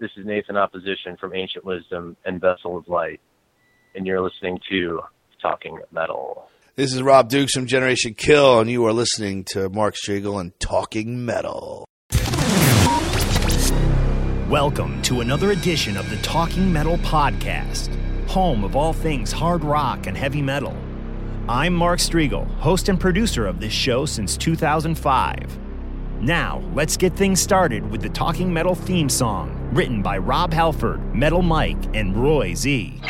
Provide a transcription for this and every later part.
This is Nathan Opposition from Ancient Wisdom and Vessel of Light, and you're listening to Talking Metal. This is Rob Dukes from Generation Kill, and you are listening to Mark Strigl and Talking Metal. Welcome to another edition of the Talking Metal Podcast, home of all things hard rock and heavy metal. I'm Mark Strigl, host and producer of this show since 2005. Now, let's get things started with the Talking Metal theme song, written by Rob Halford, Metal Mike, and Roy Z.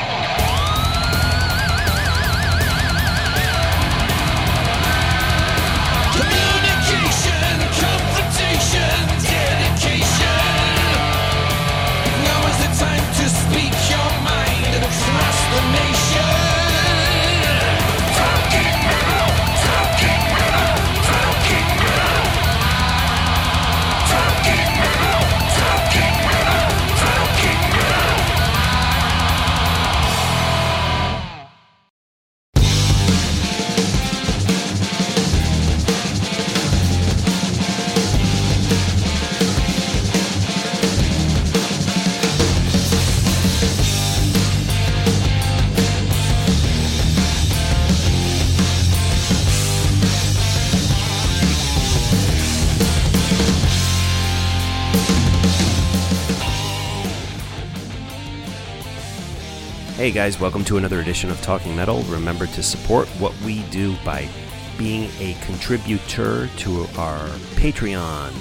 guys, welcome to another edition of Talking Metal. Remember to support what we do by being a contributor to our Patreon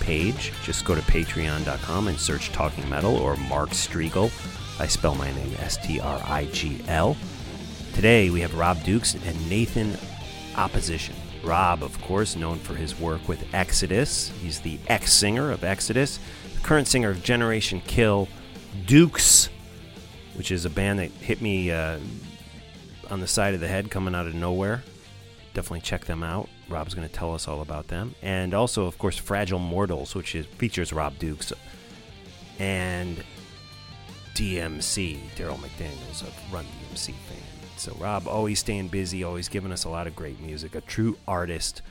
page. Just go to patreon.com and search Talking Metal or Mark Strigl. I spell my name S T R I G L. Today we have Rob Dukes and Nathan Opposition. Rob, of course, known for his work with Exodus. He's the ex singer of Exodus, the current singer of Generation Kill, Dukes which is a band that hit me uh, on the side of the head coming out of nowhere. Definitely check them out. Rob's going to tell us all about them. And also, of course, Fragile Mortals, which is, features Rob Dukes and DMC, Darryl McDaniels of Run DMC fame. So, Rob, always staying busy, always giving us a lot of great music, a true artist.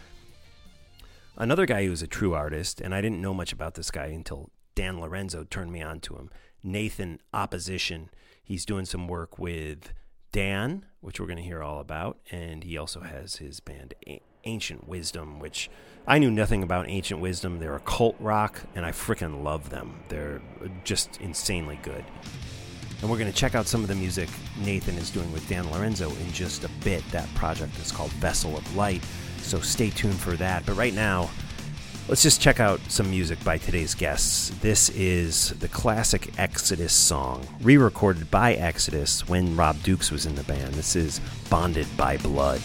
Another guy who's a true artist, and I didn't know much about this guy until Dan Lorenzo turned me on to him. Nathan Opposition. He's doing some work with Dan, which we're going to hear all about, and he also has his band A- Ancient Wisdom, which I knew nothing about Ancient Wisdom. They're a cult rock, and I freaking love them. They're just insanely good. And we're going to check out some of the music Nathan is doing with Dan Lorenzo in just a bit. That project is called Vessel of Light, so stay tuned for that. But right now, let's just check out some music by today's guests. This is the classic Exodus song, re recorded by Exodus when Rob Dukes was in the band. This is Bonded by Blood.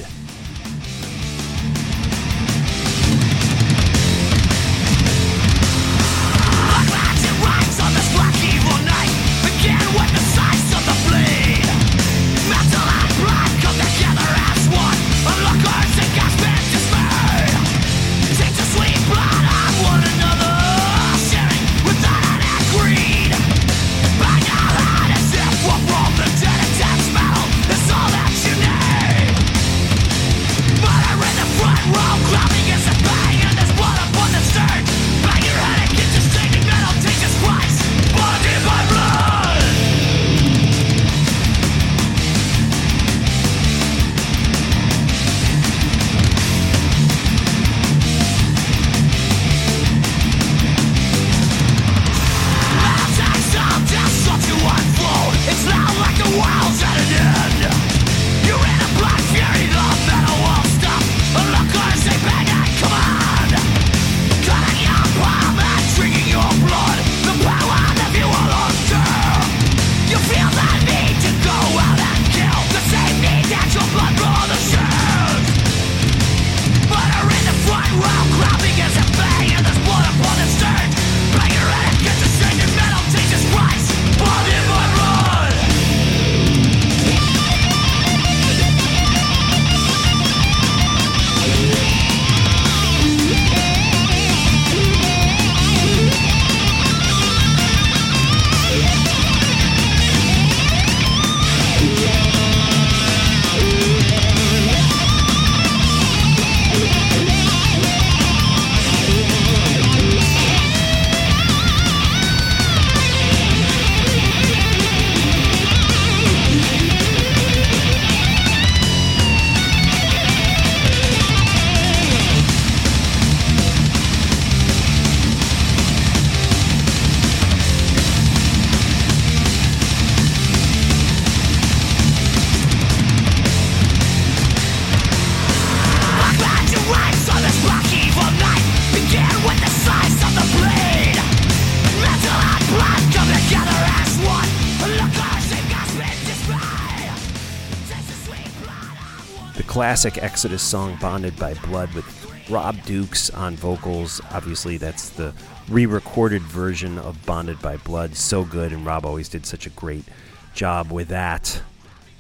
Classic Exodus song Bonded by Blood with Rob Dukes on vocals. Obviously, that's the re recorded version of Bonded by Blood. So good, and Rob always did such a great job with that.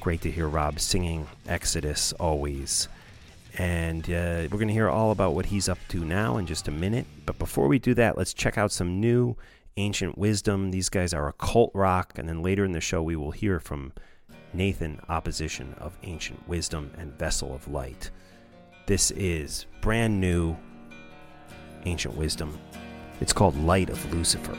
Great to hear Rob singing Exodus always. And uh, we're going to hear all about what he's up to now in just a minute. But before we do that, let's check out some new ancient wisdom. These guys are occult rock. And then later in the show, we will hear from Nathan, opposition of ancient wisdom and vessel of light. This is brand new ancient wisdom. It's called Light of Lucifer.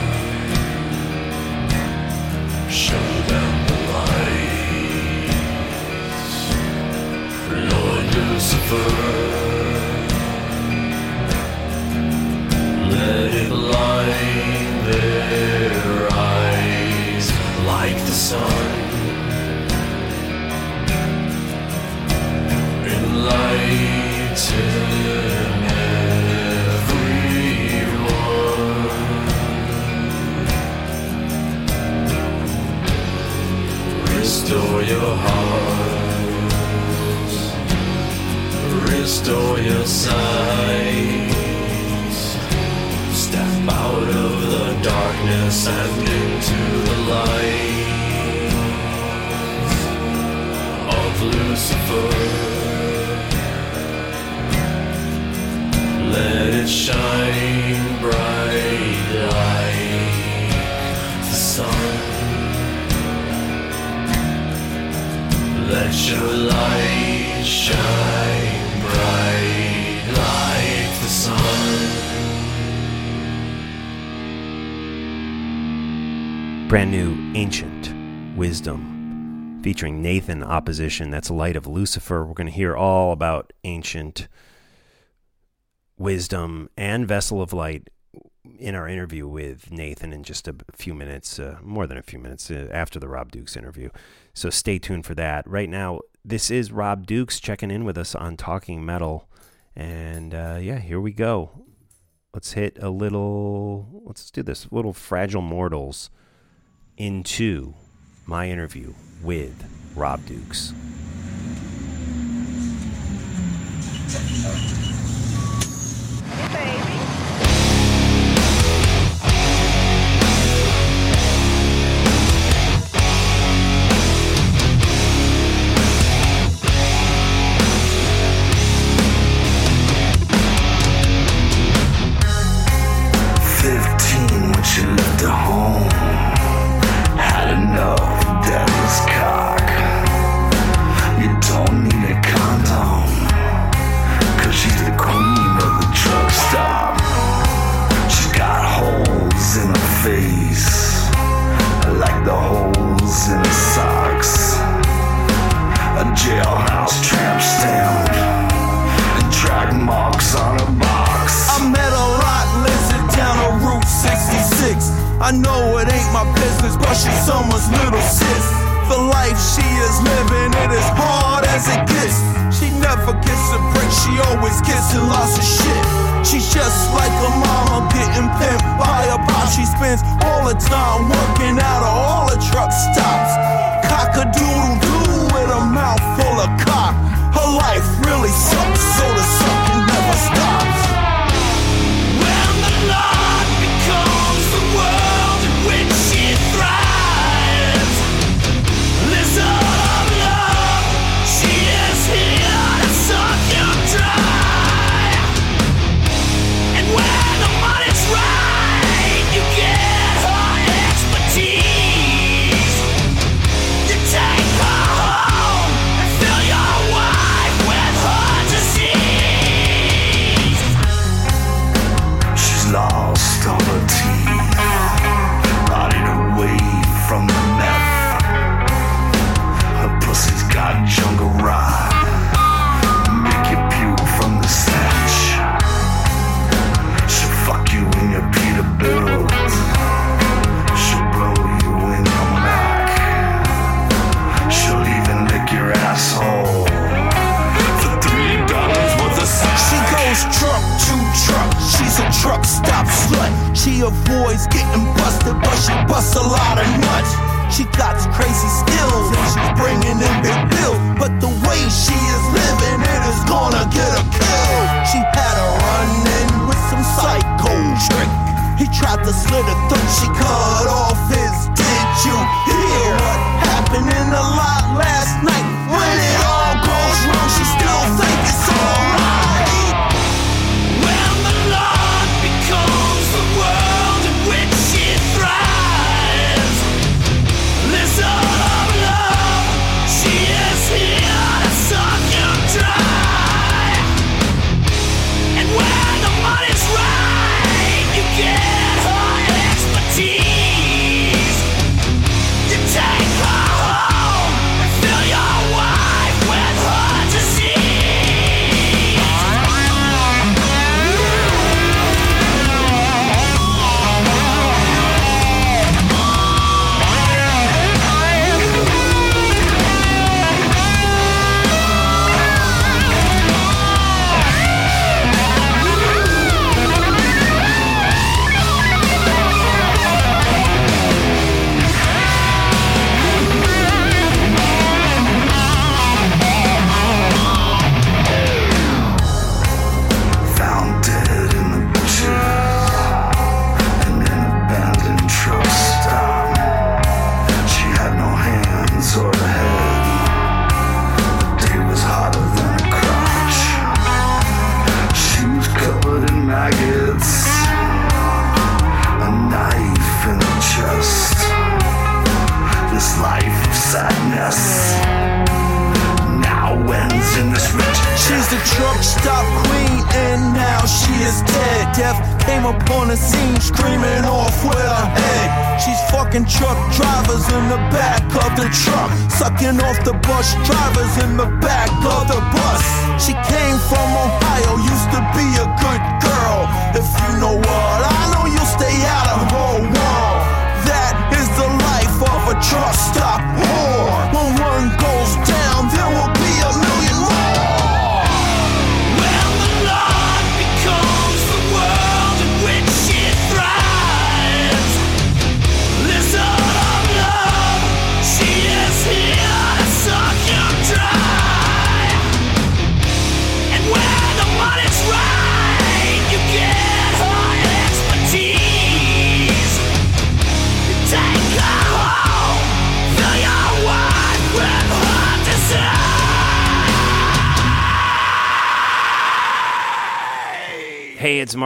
Let it blind their eyes like the sun. Enlighten everyone. Restore your hearts. Restore your sight. Step out of the darkness and into the light of Lucifer. Let it shine bright like the sun. Let your light shine brand new ancient wisdom featuring Nathan opposition. That's Light of Lucifer. We're going to hear all about ancient wisdom and vessel of light in our interview with Nathan in just a few minutes, uh, more than a few minutes uh, after the Rob Dukes interview. So stay tuned for that. Right now, this is Rob Dukes checking in with us on Talking Metal. And uh, yeah, here we go. Let's hit a little, let's do this, little Fragile Mortals into my interview with Rob Dukes. Fifteen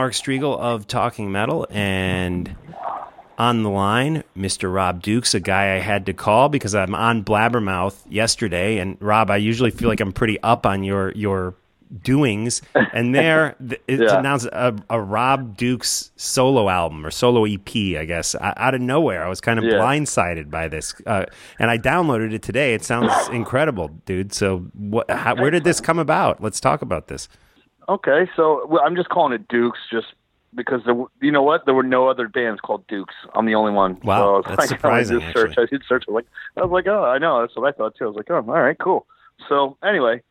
Mark Strigl of Talking Metal, and on the line, Mr. Rob Dukes, a guy I had to call because I'm on Blabbermouth yesterday. And Rob, I usually feel like I'm pretty up on your your doings, and there th- it's Yeah. announced a, a Rob Dukes solo album or solo EP, I guess, out of nowhere. I was kind of Yeah. blindsided by this, uh, and I downloaded it today. It sounds incredible, dude. So, what? How, where did this come about? Let's talk about this. Okay, so well, I'm just calling it Dukes just because there, you know what? There were no other bands called Dukes. I'm the only one. Wow, so that's like, surprising, I did search. I did search. Like, I was like, oh, I know. That's what I thought too. I was like, oh, all right, cool. So anyway,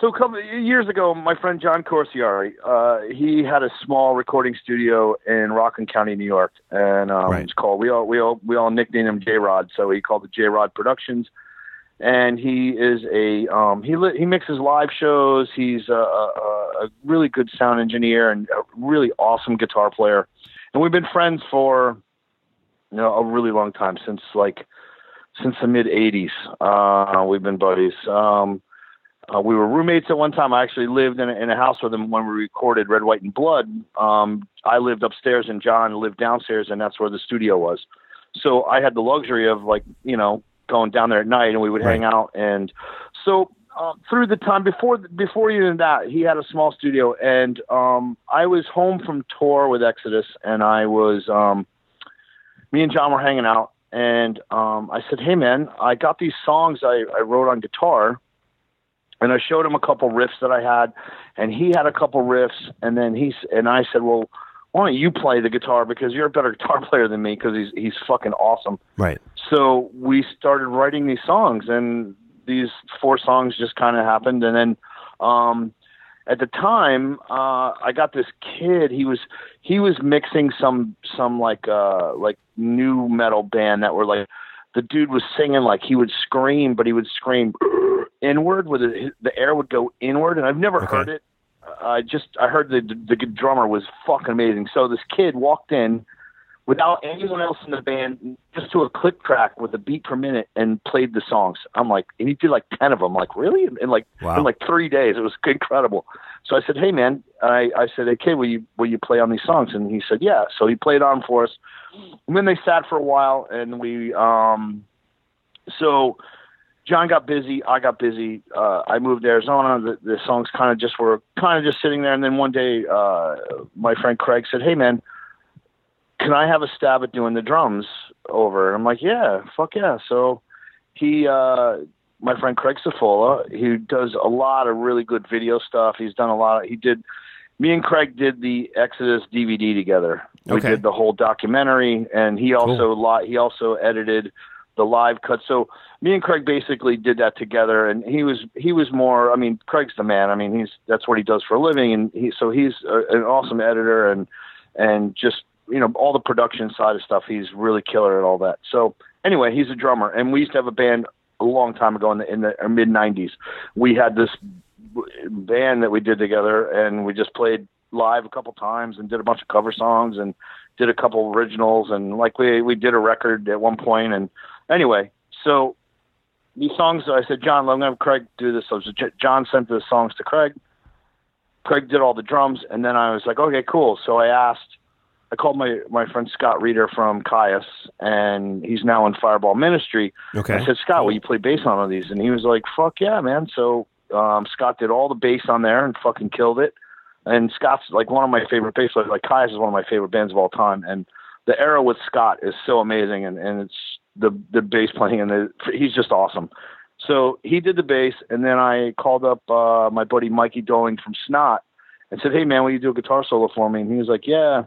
so a couple years ago, my friend John Corsiari, uh, he had a small recording studio in Rockland County, New York, and um, Right. it's called we all we all we all nicknamed him J Rod, so he called it J Rod Productions. And he is a um, he li- he mixes live shows. He's a, a, a really good sound engineer and a really awesome guitar player. And we've been friends for you know a really long time since like since the mid '80s. Uh, we've been buddies. Um, uh, we were roommates at one time. I actually lived in a, in a house with him when we recorded Red, White, and Blood. Um, I lived upstairs and John lived downstairs, and that's where the studio was. So I had the luxury of like you know going down there at night, and we would hang out. And so um, through the time before before even that, he had a small studio, and um, I was home from tour with Exodus, and I was um, me and John were hanging out, and um, I said, "Hey, man, I got these songs I, I wrote on guitar." And I showed him a couple riffs that I had, and he had a couple riffs, and then he and I said, "Well, why don't you play the guitar because you're a better guitar player than me because he's he's fucking awesome." Right. So we started writing these songs, and these four songs just kind of happened. And then um, at the time, uh, I got this kid. He was he was mixing some some like uh, like new metal band that were like the dude was singing like he would scream, but he would scream inward with the, the air would go inward, and I've never Okay. heard it. I just I heard the, the the drummer was fucking amazing. So this kid walked in without anyone else in the band, just to a click track with a beat per minute, and played the songs. I'm like, and he did like ten of them. Like really? In like Wow. in like three days, it was incredible. So I said, hey man, I I said, okay, will you will you play on these songs? And he said, yeah. So he played on for us. And then they sat for a while, and we um, so John got busy. I got busy. Uh, I moved to Arizona. The, the songs kind of just were kind of just sitting there. And then one day, uh, my friend Craig said, "Hey, man, can I have a stab at doing the drums over?" And I'm like, "Yeah, fuck yeah." So he, uh, my friend Craig Safola, he does a lot of really good video stuff. He's done a lot. Of, he did. Me and Craig did the Exodus DVD together. We Okay. did the whole documentary, and he also li- he also edited the live cut. So me and Craig basically did that together, and he was he was more. I mean, Craig's the man. I mean, he's that's what he does for a living, and he so he's a, an awesome editor and and just you know all the production side of stuff. He's really killer at all that. So anyway, he's a drummer, and we used to have a band a long time ago in the in the uh, mid '90s. We had this band that we did together, and we just played live a couple times and did a bunch of cover songs and did a couple originals and like we we did a record at one point and anyway so these songs I said John I'm gonna have Craig do this so John sent the songs to Craig Craig did all the drums and then I was like okay cool so I asked I called my my friend Scott Reeder from Kyuss and he's now in Fireball Ministry Okay. I said, Scott, will you play bass on one of these? And he was like, fuck yeah, man. So um, Scott did all the bass on there and fucking killed it. And Scott's like one of my favorite bass players. Like Kyuss is one of my favorite bands of all time. And the era with Scott is so amazing. And, and it's the, the bass playing and the, he's just awesome. So he did the bass. And then I called up uh, my buddy Mikey Doling from Snot and said, hey, man, will you do a guitar solo for me? And he was like, yeah.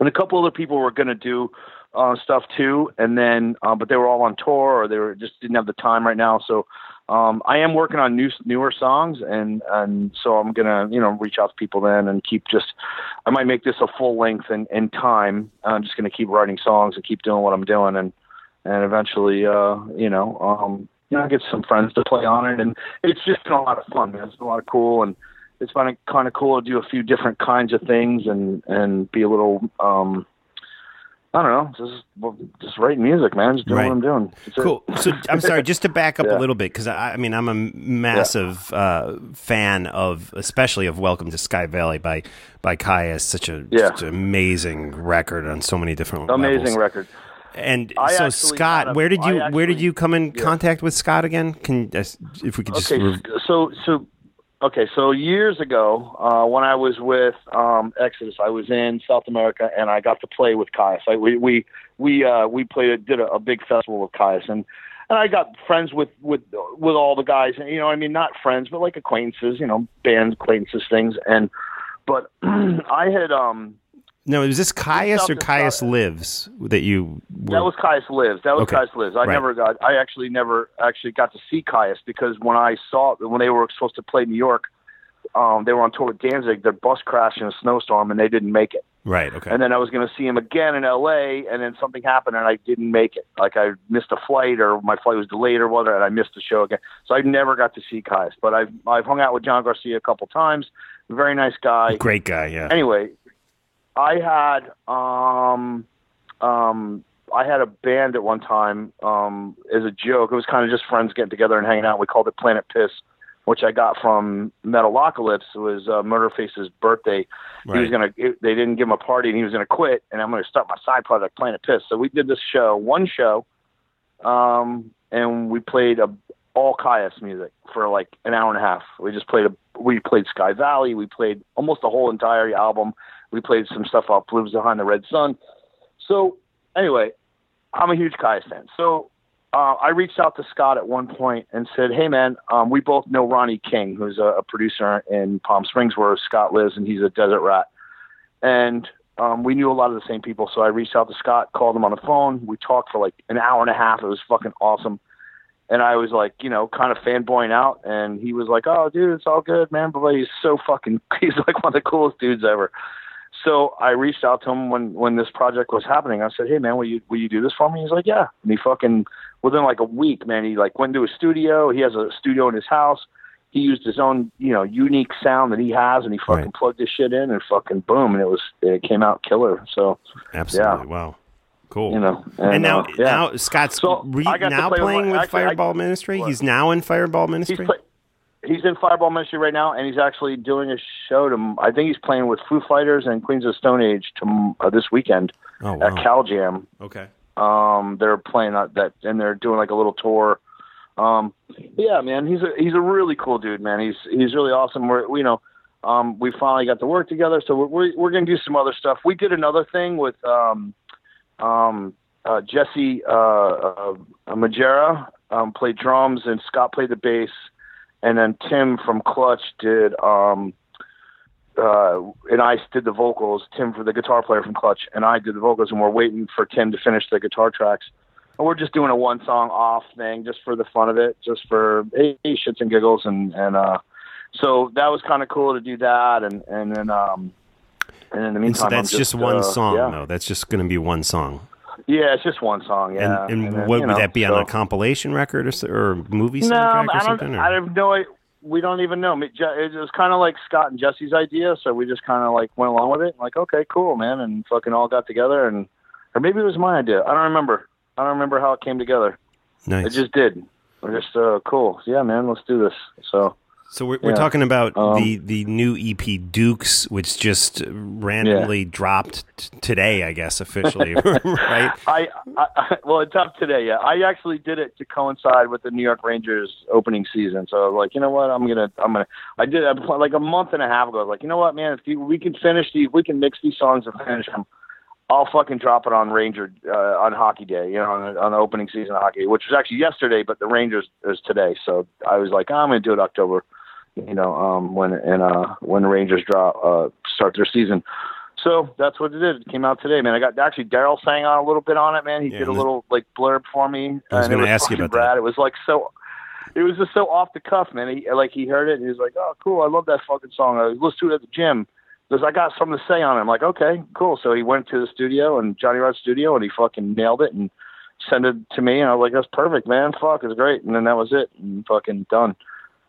And a couple other people were going to do uh, stuff too, and then uh, but they were all on tour or they were just didn't have the time right now. So um, I am working on new newer songs, and and so I'm gonna you know reach out to people then and keep just I might make this a full length in, in time. I'm just gonna keep writing songs and keep doing what I'm doing, and and eventually uh, you know um, you know get some friends to play on it, and it's just been a lot of fun, man. It's been a lot of cool and. It's been kind of cool to do a few different kinds of things and and be a little um, I don't know, just well, just writing music, man. Just doing Right. what I'm doing. That's it. Cool. So I'm sorry, just to back up Yeah. a little bit, because I, I mean I'm a massive uh, fan of, especially of "Welcome to Sky Valley" by by Kyuss. Such a Yeah. such an amazing record on so many different Amazing levels. record. And I so Scott, a- where did you I where did you come in yeah. contact with Scott again? Can uh, if we could just Okay, rev- so so okay, so years ago, uh, when I was with um, Exodus, I was in South America, and I got to play with Kyuss. I, we we we uh, we played did a, a big festival with Kyuss, and and I got friends with with with all the guys, and you know, I mean, not friends, but like acquaintances, you know, band acquaintances, things, and but I had um. No, was this Kyuss or Kyuss lives that you? Were, That was Kyuss Lives. That was Okay. Kyuss Lives. I Right. never got. I actually never actually got to see Kyuss because when I saw when they were supposed to play New York, um, they were on tour with Danzig. Their bus crashed in a snowstorm and they didn't make it. right. Okay. And then I was going to see him again in L.A. and then something happened and I didn't make it. Like I missed a flight or my flight was delayed or whatever, and I missed the show again. So I never got to see Kyuss. But I've I've hung out with John Garcia a couple times. Very nice guy Great guy. Yeah. anyway, I had um um I had a band at one time um as a joke. It was kind of just friends getting together and hanging out. We called it Planet Piss, which I got from Metalocalypse. It was uh, Murderface's birthday. He was gonna. It, they didn't give him a party, and he was gonna quit. And I'm gonna start my side project, Planet Piss. So we did this show, one show, um, and we played a all Kyuss music for like an hour and a half. We just played a we played Sky Valley, we played almost the whole entire album. We played some stuff off Blues Behind the Red Sun. So anyway, I'm a huge Kyuss fan. So uh, I reached out to Scott at one point and said, "Hey man, um, we both know Ronnie King, who's a, a producer in Palm Springs where Scott lives, and he's a desert rat. And um, we knew a lot of the same people. So I reached out to Scott, called him on the phone. We talked for like an hour and a half. It was fucking awesome. And I was like, you know, kind of fanboying out. And he was like, "Oh, dude, it's all good, man." But he's so fucking. He's like one of the coolest dudes ever. So I reached out to him when when this project was happening. I said, "Hey man, will you will you do this for me?" He's like, "Yeah." And he fucking within like a week, man, he like went to a studio. He has a studio in his house. He used his own, you know, unique sound that he has, and he fucking Right. plugged his shit in, and fucking boom, and it was it came out killer. So Absolutely. yeah, Wow. Cool. you know, and, now, uh, yeah. now Scott's So, re- I got to now play with playing my- with actually, I- Fireball Ministry. what? He's now in Fireball Ministry. He's in Fireball Ministry right now, and he's actually doing a show. To I think he's playing with Foo Fighters and Queens of Stone Age to, uh, this weekend oh at. Cal Jam. okay. Um, they're playing that, that, and they're doing like a little tour. Um, yeah, man, he's a he's a really cool dude, man. He's he's really awesome. We're you know, um, we finally got to work together, so we're we're, we're gonna do some other stuff. We did another thing with um, um, uh, Jesse uh, uh, Margera um, played drums, and Scott played the bass, and then Tim from Clutch did um, uh, and I did the vocals. Tim for the guitar player from Clutch, and I did the vocals, and we're waiting for Tim to finish the guitar tracks. And we're just doing a one song off thing, just for the fun of it, just for hey, shits and giggles, and and uh, so that was kind of cool to do that, and and then um, and in the And meantime, so I'm that's just, one uh, song, yeah. though. That's just going to be one song. Yeah, it's just one song. Yeah, and and then, what would know, that be on a compilation record or, or movie no, soundtrack or I don't. something? or- I have no. We don't even know. It was kind of like Scott and Jesse's idea, so we just kind of like went along with it. Like, okay, cool, man, and fucking all got together, and or maybe it was my idea. I don't remember. I don't remember how it came together. nice. It just did. We're just uh, cool. Yeah, man, let's do this. So So we're, we're Yeah. talking about Um, the, the new EP Dukes, which just randomly dropped t- today, I guess officially, right? I, I, well, it's up today. Yeah, I actually did it to coincide with the New York Rangers opening season. So I was like, you know what, I'm gonna, I'm gonna. I did it like a month and a half ago. I was like, you know what, man, if you, we can finish these, we can mix these songs and finish them. I'll fucking drop it on Ranger uh, on Hockey Day, you know, on, on the opening season of hockey, which was actually yesterday, but the Rangers is today. So I was like, I'm gonna do it October, you know, um, when and uh, when the Rangers drop uh, start their season. So that's what it did. It came out today, man. I got actually Darryl sang on a little bit on it, man. He Yeah, did a little like blurb for me. I was gonna ask you about that. It was like so. It was just so off the cuff, man. He like he heard it and he was like, "Oh, cool! I love that fucking song. I listened to it at the gym." Because I got something to say on it. I'm like, okay, cool. So he went to the studio and Johnny Rod's studio and he fucking nailed it and sent it to me. And I was like, that's perfect, man. Fuck, it's great. And then that was it. And fucking done.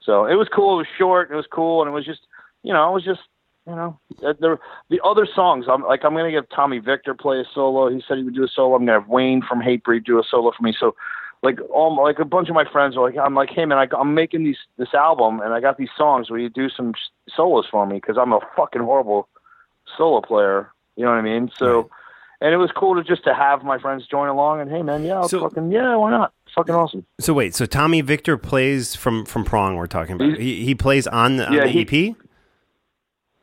So it was cool. It was short. It was cool. And it was just, you know, it was just, you know, the the other songs. I'm like, I'm gonna give Tommy Victor play a solo. He said he would do a solo. I'm gonna have Wayne from Hatebreed do a solo for me. So, like, all like a bunch of my friends are like, I'm like, hey man, I, I'm making these this album and I got these songs. Will you do some solos for me? Because I'm a fucking horrible solo player. You know what I mean? So. And it was cool to just to have my friends join along and hey man, yeah, I'll So- fucking yeah, why not? Fucking awesome. So wait, so Tommy Victor plays from from Prong. We're talking about. He's- He, he plays on the, on Yeah, the he- EP.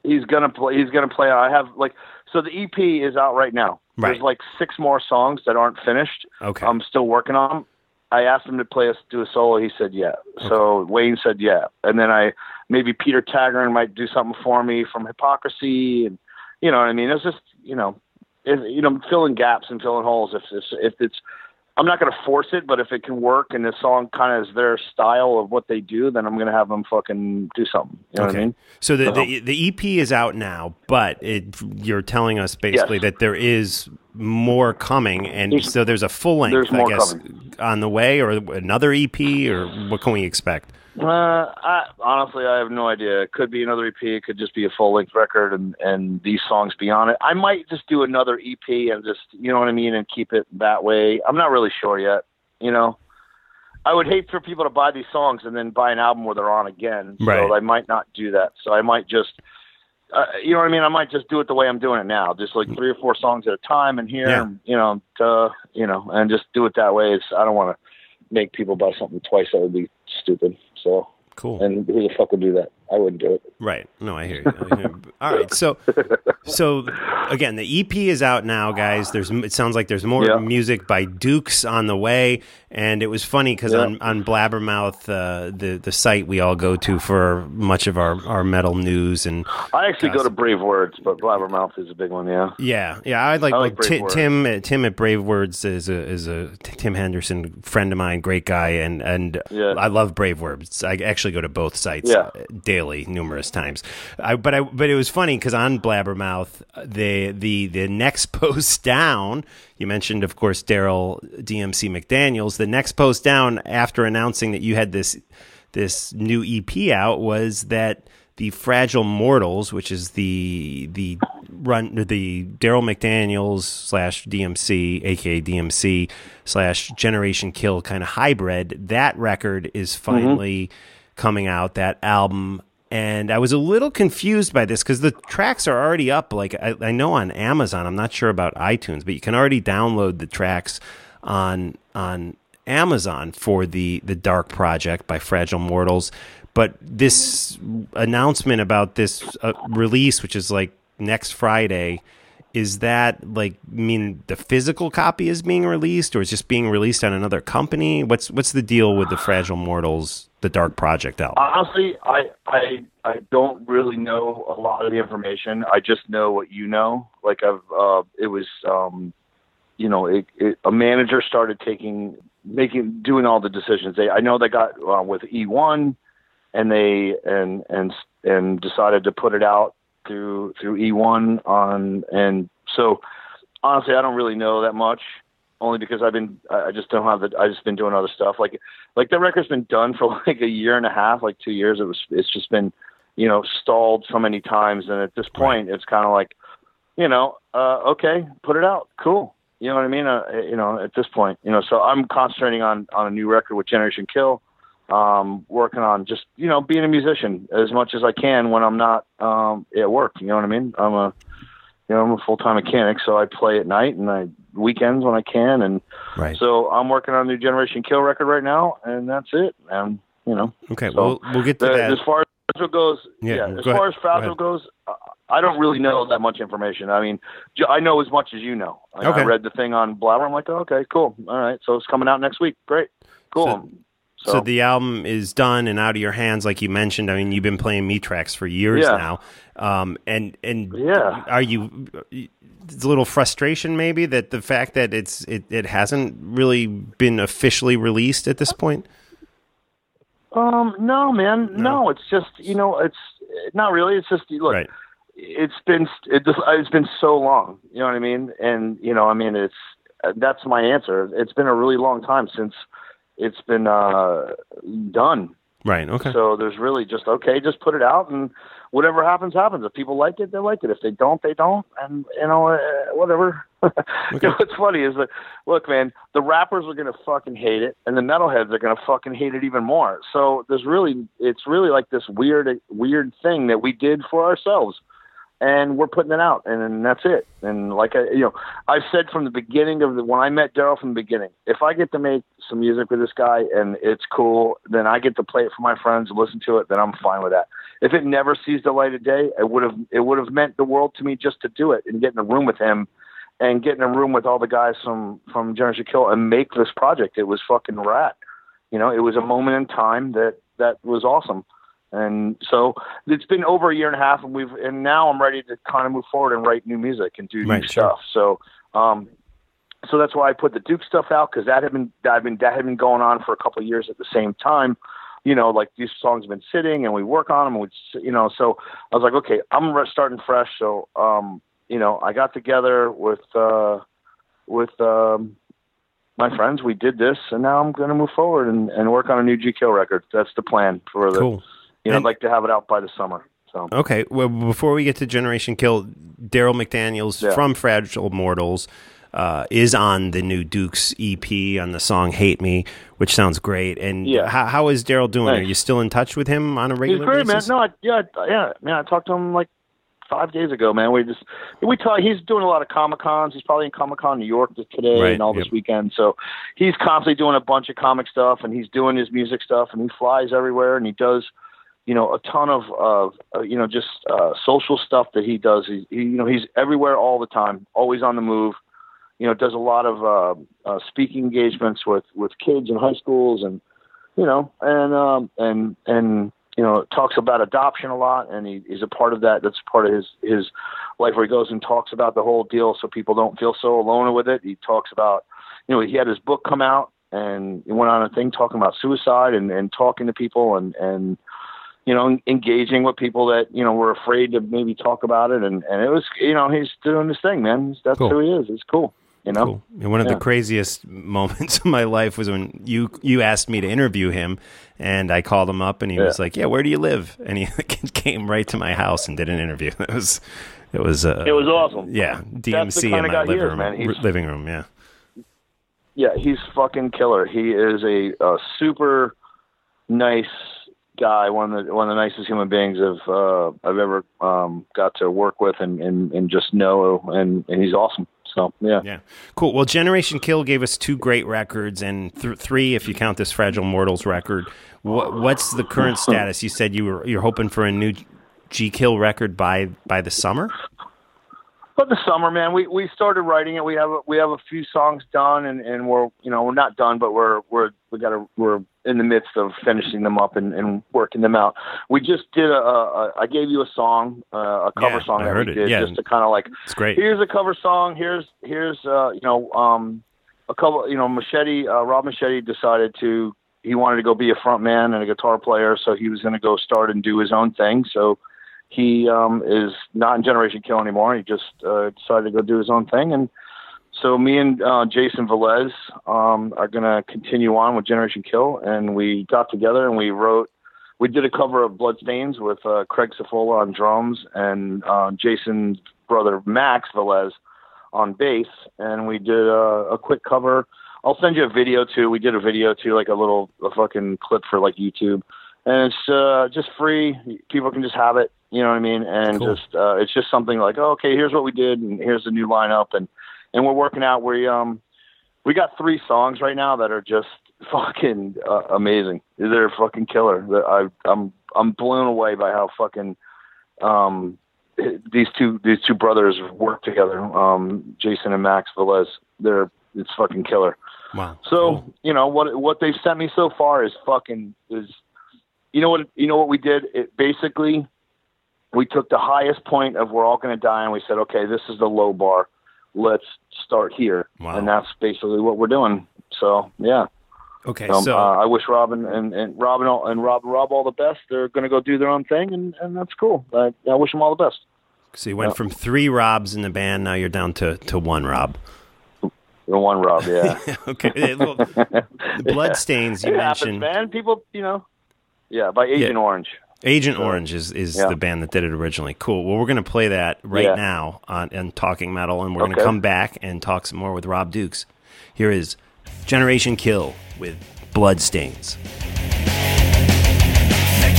he's gonna play he's gonna play i have like so the ep is out right now Right. there's like six more songs that aren't finished Okay. i'm still working on them i asked him to play us do a solo he said yeah so wayne said yeah and then i maybe peter Tägtgren might do something for me from hypocrisy and you know what i mean it's just you know if, you know filling gaps and filling holes if if, if it's I'm not going to force it, but if it can work and the song kind of is their style of what they do, then I'm going to have them fucking do something. You know what I mean? So the, So- the the EP is out now, but it, you're telling us basically Yes. that there is more coming, and There's- so there's a full length, there's I guess, coming. on the way, or another EP, or what can we expect? Uh, I, honestly, I have no idea. It could be another EP. It could just be a full length record, and and these songs be on it. I might just do another EP and just you know what I mean, and keep it that way. I'm not really sure yet. You know, I would hate for people to buy these songs and then buy an album where they're on again. Right. So I might not do that. So I might just. Uh, you know what I mean? I might just do it the way I'm doing it now, just like three or four songs at a time, and here, Yeah. and, you know, uh, you know, and just do it that way. It's I don't want to make people buy something twice. That would be stupid. So Cool. and who the fuck would do that? I wouldn't do it. Right. No, I hear you. I hear you. All right. So, so again, the EP is out now, guys. There's it sounds like there's more Yeah. music by Dukes on the way, and it was funny because Yeah. on on Blabbermouth, uh, the the site we all go to for much of our our metal news and I actually go to Brave Words, but Blabbermouth is a big one. Yeah. yeah, yeah. I like, I like like Brave Ti- Words. Tim. uh, Tim at Brave Words is a is a Tim Henderson friend of mine, great guy, and and Yeah. I love Brave Words. I actually go to both sites Yeah. uh, daily, numerous times. I, but I but it was funny because on Blabbermouth, the the the next post down, you mentioned, of course, Darryl DMC McDaniel's. The next post down after announcing that you had this this new EP out was that the Fragile Mortals, which is the the run the Darryl McDaniel's slash DMC, aka DMC slash Generation Kill kind of hybrid. That record is mm-hmm. finally coming out. That album. And I was a little confused by this because the tracks are already up. Like I, I know on Amazon, I'm not sure about iTunes, but you can already download the tracks on on Amazon for the the Dark Project by Fragile Mortals. But this announcement about this uh, release, which is like next Friday, is that like I mean the physical copy is being released, or is just being released on another company? What's what's the deal with the Fragile Mortals, the Dark Project album? Honestly, I I I don't really know a lot of the information. I just know what you know. Like I've uh, it was um, you know, it, it, a manager started taking making doing all the decisions. They I know they got uh, with E1 and they and and and decided to put it out through through E1 on and so honestly I don't really know that much only because I've been I just don't have the I just been doing other stuff. Like like the record's been done for like a year and a half like 2 years. It was it's just been you know stalled so many times. And at this point it's kind of like you know uh okay put it out. Cool. You know what I mean? Uh, you know at this point you know so I'm concentrating on on a new record with Generation Kill. Um working on just you know being a musician as much as I can when I'm not um at work. You know what I mean? I'm a you know I'm a full-time mechanic so I play at night and I weekends when I can and Right. so I'm working on a new Generation Kill record right now and that's it and you know Okay, so we'll we'll get to the- that. as far as Fragile goes Yeah, yeah, as ahead. far as Go Fragile goes uh, I don't really know that much information I mean I know as much as you know I, Okay. I read the thing on Blabber I'm like oh, okay cool all right so it's coming out next week great cool So, so, the album is done and out of your hands, like you mentioned. I mean, you've been playing me tracks for years Yeah. now, um, and and Yeah. are you? It's a little frustration, maybe, that the fact that it's it, it hasn't really been officially released at this point. Um, no, man, no. It's just you know, it's not really. It's just look. Right. It's been it, just, it's been so long. You know what I mean? And you know, I mean, it's that's my answer. It's been a really long time since it's been uh done. Right. Okay. So there's really just okay, just put it out and whatever happens happens. If people like it, they like it. If they don't, they don't. And you know, uh, whatever. you know, what's funny is that look, man, the rappers are gonna fucking hate it, and the metalheads are gonna fucking hate it even more. So there's really, it's really like this weird, weird thing that we did for ourselves. And we're putting it out, and, that's it. And like I, you know, I've said from the beginning of the when I met Darryl from the beginning, if I get to make some music with this guy and it's cool, then I get to play it for my friends, listen to it, then I'm fine with that. If it never sees the light of day, it would have it would have meant the world to me just to do it and get in a room with him and get in a room with all the guys from from Generation Kill and make this project. It was fucking rad. You know, it was a moment in time that that was awesome. And so it's been over a year and a half, and we've and now I'm ready to kind of move forward and write new music and do Right, new sure. stuff. So, um, so that's why I put the Duke stuff out because that had been that had been that had been going on for a couple of years at the same time. You know, like these songs have been sitting, and we work on them. And we, you know, so I was like, okay, I'm starting fresh. So, um, you know, I got together with uh, with um, my friends. We did this, and now I'm going to move forward and, and work on a new GKO record. That's the plan for the. Cool. You know, And- I'd like to have it out by the summer. So Okay. Well, before we get to Generation Kill, Darryl McDaniels Yeah. from Fragile Mortals uh, is on the new Dukes EP on the song "Hate Me," which sounds great. And Yeah. how, how is Darryl doing? Are you still in touch with him on a regular great, man. basis? No, I, yeah, yeah, man. I talked to him like five days ago, man. We just we talk. He's doing a lot of comic cons. He's probably in Comic Con New York today Right, and all this weekend. So he's constantly doing a bunch of comic stuff, and he's doing his music stuff, and he flies everywhere, and he does you know a ton of uh, uh you know just uh social stuff that he does. He, he you know he's everywhere all the time always on the move. You know does a lot of uh, uh speaking engagements with with kids in high schools and you know and um and and you know talks about adoption a lot. And he, he's a part of that. That's part of his his life where he goes and talks about the whole deal so people don't feel so alone with it. He talks about you know he had his book come out and he went on a thing talking about suicide and and talking to people and and you know, engaging with people that you know were afraid to maybe talk about it, and and it was, you know, he's doing his thing, man. That's Cool. who he is. It's cool, you know. Cool. And one of Yeah. the craziest moments of my life was when you you asked me to interview him, and I called him up, and he was like, "Yeah, where do you live?" And he came right to my house and did an interview. It was it was uh, It was awesome. Yeah, DMC in my living is, room. living room. Yeah. Yeah, he's fucking killer. He is a, a super nice guy. One of the one of the nicest human beings I've uh, I've ever um, got to work with and, and, and just know. And, and he's awesome. So yeah. Yeah. Cool. Well, Generation Kill gave us two great records, and th- three if you count this Fragile Mortals record. What, what's the current status? You said you were you're hoping for a new G Kill record by by the summer. But the summer, man, we we started writing it. We have a, we have a few songs done, and, and we're you know we're not done, but we're we're we got to we're in the midst of finishing them up and, and working them out. We just did a, a, I gave you a song, uh, a cover Yeah, song I that heard we it. did, Yeah. just to kind of like It's great. here's a cover song. Here's here's uh, you know um, a couple. You know, Moschetti uh, Rob Moschetti decided to he wanted to go be a front man and a guitar player, so he was going to go start and do his own thing. So he um, is not in Generation Kill anymore. He just uh, decided to go do his own thing, and so me and uh, Jason Velez um, are going to continue on with Generation Kill, and we got together and we wrote. We did a cover of Bloodstains with uh, Craig Safola on drums and uh, Jason's brother Max Velez on bass, and we did a, a quick cover. I'll send you a video too. We did a video too, like a little a fucking clip for like YouTube, and it's uh, just free. People can just have it. You know what I mean? And Cool. just uh, it's just something like, oh, okay, here's what we did, and here's the new lineup, and and we're working out. We um we got three songs right now that are just fucking uh, amazing. They're fucking killer. I I'm I'm blown away by how fucking um these two these two brothers work together. Um Jason and Max Velez. They're it's fucking killer. Wow. So you know what what they've sent me so far is fucking is you know what you know what we did it basically we took the highest point of we're all going to die and we said okay this is the low bar let's start here Wow. and that's basically what we're doing so yeah Okay. um, so uh, I wish Robin and, and Robin all- and Rob Rob all the best. They're going to go do their own thing, and, and that's cool. I, I wish them all the best. so you went from three Robs in the band. Now you're down to to one Rob. The one Rob, yeah. Okay. Well, the Bloodstains you it happens, mentioned. man. People, you know, yeah, by Agent Yeah. Orange. Agent Orange is, is Yeah. the band that did it originally. Cool. Well, we're going to play that right Yeah. now on, on Talking Metal, and we're going to come back and talk some more with Rob Dukes. Here is Generation Kill with Bloodstains. They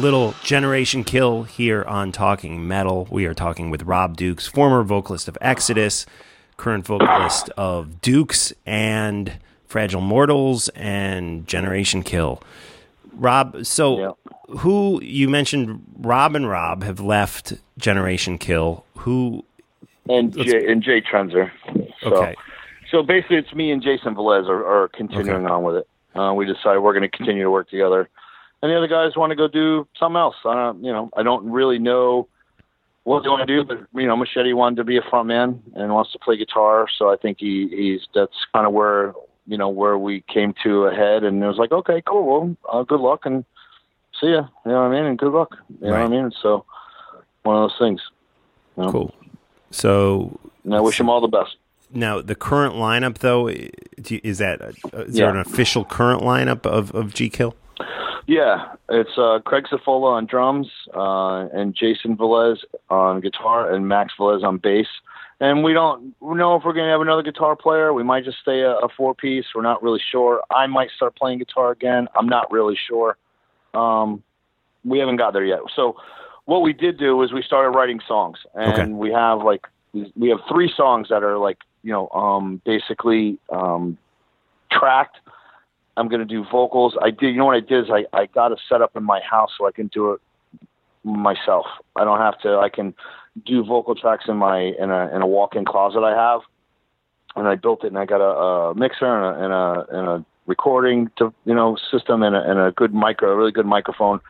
little generation kill here on Talking Metal. We are talking with Rob Dukes, former vocalist of Exodus, current vocalist of Dukes and Fragile Mortals and Generation Kill. Rob, so who you mentioned Rob and Rob have left Generation Kill. Who and Jay, and Jay Trenzer. So, Okay. So basically, it's me and Jason Velez are, are continuing on with it. Uh, we decided we're going to continue to work together, and the other guys want to go do something else. I don't, you know, I don't really know what they want to do, but you know, Moschetti wanted to be a front man and wants to play guitar, so I think he, he's that's kind of where you know where we came to a head, and it was like, okay, cool, well, uh, good luck and see ya. You know what I mean? And good luck. You know what I mean? So one of those things. you know? Cool. So And I wish him all the best. now the current lineup though i- do you- is that uh, is there an official current lineup of of G Kill? Yeah, it's uh, Craig Cifola on drums, uh, and Jason Velez on guitar, and Max Velez on bass. And we don't know if we're going to have another guitar player. We might just stay a, a four piece. We're not really sure. I might start playing guitar again. I'm not really sure. Um, we haven't got there yet. So what we did do is we started writing songs, and Okay. we have like we have three songs that are like you know um, basically um, tracked. I'm going to do vocals. I did. You know what I did is I I got a setup in my house so I can do it myself. I don't have to. I can do vocal tracks in my in a in a walk-in closet I have, and I built it. And I got a, a mixer and a, and a and a recording to you know system and a, and a good micro, a really good microphone.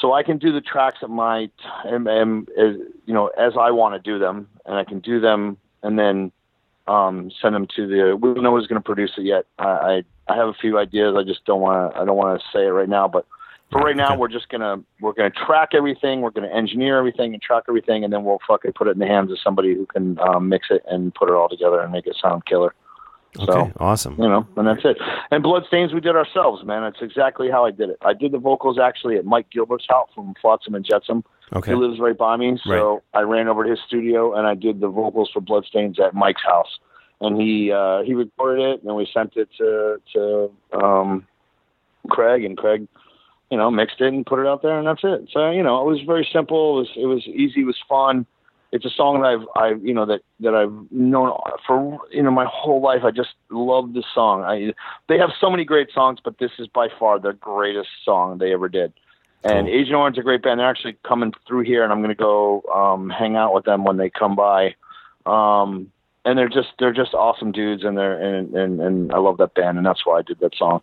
So I can do the tracks at my and, and as, you know as I want to do them, and I can do them and then um, send them to the. We don't know who's going to produce it yet. I, I I have a few ideas. I just don't want to. I don't want to say it right now. But for right now, we're just gonna we're gonna track everything. We're gonna engineer everything and track everything, and then we'll fucking put it in the hands of somebody who can um, mix it and put it all together and make it sound killer. Okay, So awesome. you know, and that's it. And Bloodstains we did ourselves, man. That's exactly how I did it. I did the vocals actually at Mike Gilbert's house from Flotsam and Jetsam. Okay. He lives right by me, so I ran over to his studio and I did the vocals for Bloodstains at Mike's house. And he uh, he recorded it, and we sent it to to um, Craig, and Craig, you know, mixed it and put it out there, and that's it. So you know, it was very simple. It was it was easy. It was fun. It's a song that I've I you know that that I've known for you know my whole life. I just love this song. I they have so many great songs, but this is by far their greatest song they ever did. And Agent Orange is a great band. They're actually coming through here, and I'm going to go um, hang out with them when they come by. Um, and they're just they're just awesome dudes, and they're and and, and I love that band, and that's why I did that song.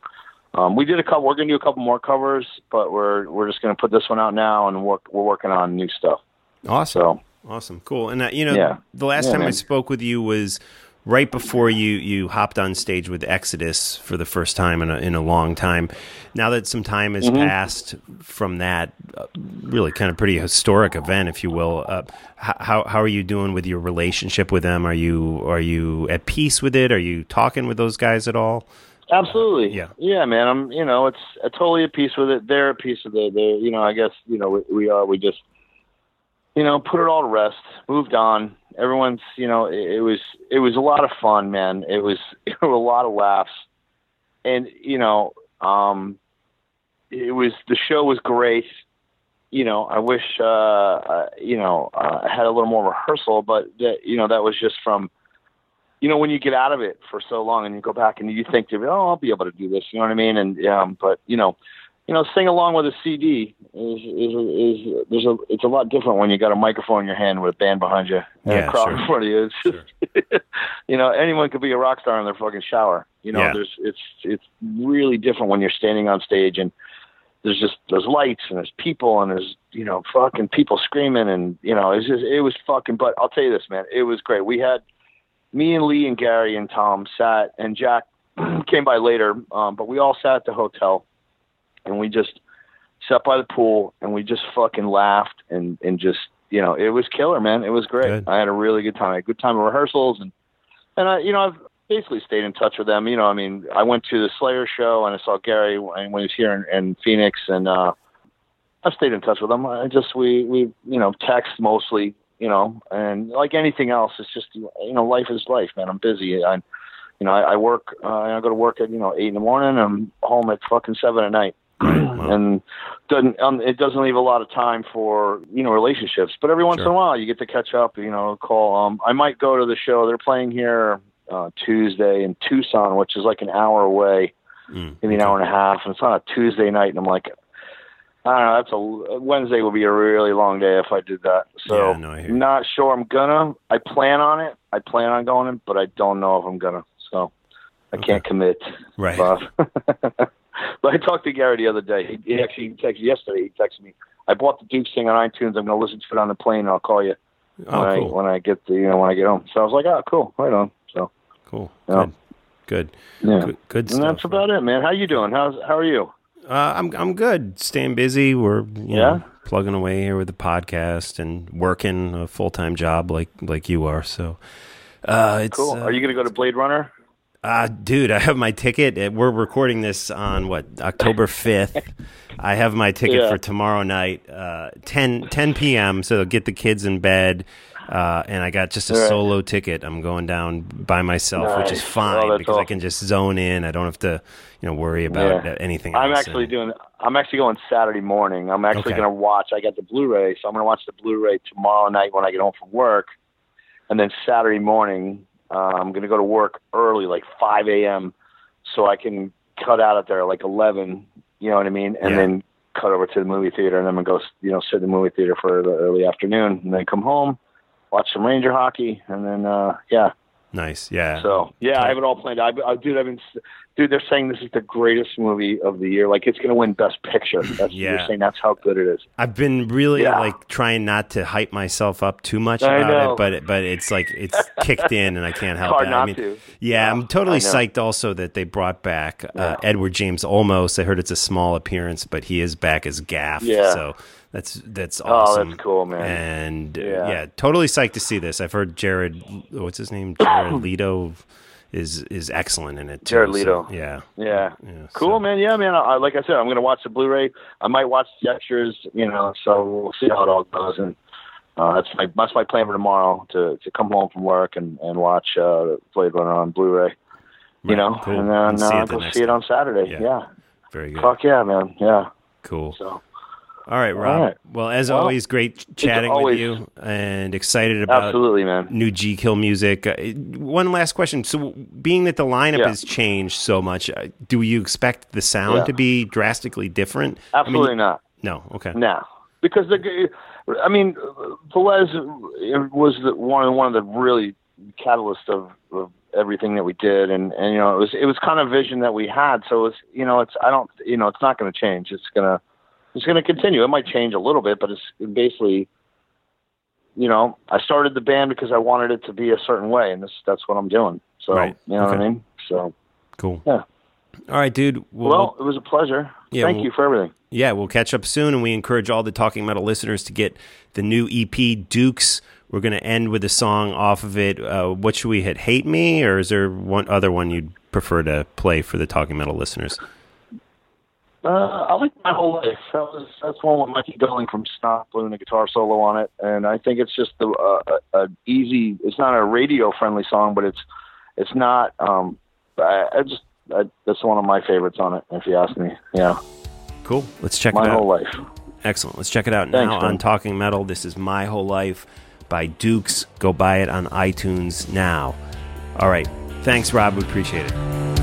Um, we did a couple. We're going to do a couple more covers, but we're we're just going to put this one out now, and work. We're working on new stuff. Awesome. So Awesome. Cool. And uh, you know, Yeah. the last Yeah, time I spoke with you was right before you you hopped on stage with Exodus for the first time in a in a long time. Now that some time has Mhm. passed from that uh, really kind of pretty historic event, if you will, uh, how how are you doing with your relationship with them? Are you are you at peace with it? Are you talking with those guys at all? Absolutely. Yeah. Yeah, man. I'm. You know, it's uh, totally at peace with it. They're at peace with it. They're. You know, I guess. You know, we, we are. We just. You know, put it all to rest. Moved on. Everyone's. You know, it, it was. It was a lot of fun, man. It was. It were a lot of laughs, and you know, um, it was. The show was great. You know, I wish. Uh, uh you know, uh, I had a little more rehearsal, but that, you know, that was just from you know, when you get out of it for so long and you go back and you think to, oh, I'll be able to do this. You know what I mean? And um, but you know, you know, sing along with a CD is is is there's a it's a lot different when you got a microphone in your hand with a band behind you and Yeah, a crowd sure. in front of you. It's just, you know, anyone could be a rock star in their fucking shower. You know, Yeah. there's it's it's really different when you're standing on stage and there's just there's lights and there's people and there's you know fucking people screaming and you know it's just it was fucking. But I'll tell you this, man, it was great. We had me and Lee and Gary and Tom sat, and Jack came by later, um, but we all sat at the hotel, and we just sat by the pool, and we just fucking laughed, and and just you know, it was killer, man. It was great. I had a really good time. I had a good time of rehearsals, and and I, you know, I've basically stayed in touch with them. You know, I mean, I went to the Slayer show, and I saw Gary when when he was here in, in Phoenix, and uh, I've stayed in touch with them. I just we we you know text mostly, you know, and like anything else, it's just you know life is life, man. I'm busy. I, you know, I, I work. Uh, I go to work at you know eight in the morning. I'm home at fucking seven at night. and doesn't um, it doesn't leave a lot of time for you know relationships. But every once Sure. in a while, you get to catch up. You know, call. Um, I might go to the show. They're playing here uh, Tuesday in Tucson, which is like an hour away, Mm. maybe an hour and a half, and it's on a Tuesday night, and I'm like. I don't know. That's a Wednesday would be a really long day if I did that. So Yeah, no, not sure I'm gonna. I plan on it. I plan on going in, but I don't know if I'm gonna. So I can't commit. Right. But I talked to Gary the other day. He, he actually texted yesterday. He texted me. I bought the Duke thing on iTunes. I'm gonna listen to it on the plane. and I'll call you Oh, when cool. I when I get the you know when I get home. So I was like, oh, cool, right on. So Cool. Good. Good. yeah, Good, good and that's about it, man. How you doing? How's how are you? Uh, I'm I'm good. Staying busy. We're you Yeah? know, plugging away here with the podcast and working a full time job like like you are. So uh, it's Cool. uh, are you gonna go to Blade Runner? Uh, dude, I have my ticket. Uh, We're recording this on what October fifth. I have my ticket Yeah. for tomorrow night, uh, 10, 10 p.m. So get the kids in bed. Uh, and I got just a Right. solo ticket. I'm going down by myself, which is fine that's because I can just zone in. I don't have to, you know, worry about Yeah. anything. I'm actually And- doing. I'm actually going Saturday morning. I'm actually Okay. going to watch. I got the Blu-ray, so I'm going to watch the Blu-ray tomorrow night when I get home from work, and then Saturday morning uh, I'm going to go to work early, like 5 a.m., so I can cut out at there like 11. You know what I mean? And Yeah. then cut over to the movie theater, and then I'm gonna go, you know, sit in the movie theater for the early afternoon, and then come home, watch some Ranger hockey, and then uh, yeah. Nice. Yeah. So yeah, I have it all planned. I, I dude, I've been, dude. They're saying this is the greatest movie of the year. Like it's gonna win Best Picture. That's Yeah. they're saying that's how good it is. I've been really Yeah. like trying not to hype myself up too much I about know. it, but but it's like it's kicked in and I can't help hard it. not I mean, to. yeah, Yeah, I'm totally psyched also that they brought back uh, Edward James Olmos. I heard it's a small appearance, but he is back as Gaff. Yeah. So that's that's awesome. Oh, that's cool, man. And Yeah. yeah. totally psyched to see this. I've heard Jared, what's his name, Jared Leto, is is excellent in it. Too, Jared so, yeah. Yeah. Yeah, Cool, so- man. Yeah, man. I, like I said, I'm gonna watch the Blu-ray. I might watch the extras. You know, so we'll see how it all goes. And uh, that's my that's my plan for tomorrow to to come home from work and and watch uh, Blade Runner on Blu-ray. You Right, know, cool. and then And see uh, it the go see it on Saturday. Yeah. Yeah. Very good. Fuck yeah, man. Yeah. Cool. So All right, Rob. right. Well, as Well, always, great chatting with you and excited about absolutely, man. new G Kill music. Uh, one last question. So, being that the lineup Yeah. has changed so much, uh, do you expect the sound Yeah. to be drastically different? Absolutely not. No. Okay. No, because the, I mean, Velez was the, one one of the really catalysts of, of everything that we did, and and you know it was it was kind of vision that we had. So it's you know it's I don't you know it's not going to change. It's gonna it's going to continue. It might change a little bit, but it's basically. You know, I started the band because I wanted it to be a certain way, and this that's what I'm doing. So Right. you know what I mean. So Cool. Yeah. All right, dude. Well, well, it was a pleasure. Yeah, Thank well- you for everything. yeah, we'll catch up soon, and we encourage all the Talking Metal listeners to get the new EP, Dukes. We're going to end with a song off of it. Uh, what should we hit? Hate Me, or is there one other one you'd prefer to play for the Talking Metal listeners? Uh, I like my whole life. That was that's one with Mikey Doling from Snot doing a guitar solo on it, and I think it's just the uh, a, a easy. It's not a radio friendly song, but it's it's not. Um, I, I just I, that's one of my favorites on it. If you ask me, yeah, Cool. Let's check my it out. whole life. Excellent. Let's check it out now on Talking Metal. This is My Whole Life by Dukes. Go buy it on iTunes now. All right. Thanks, Rob. We appreciate it.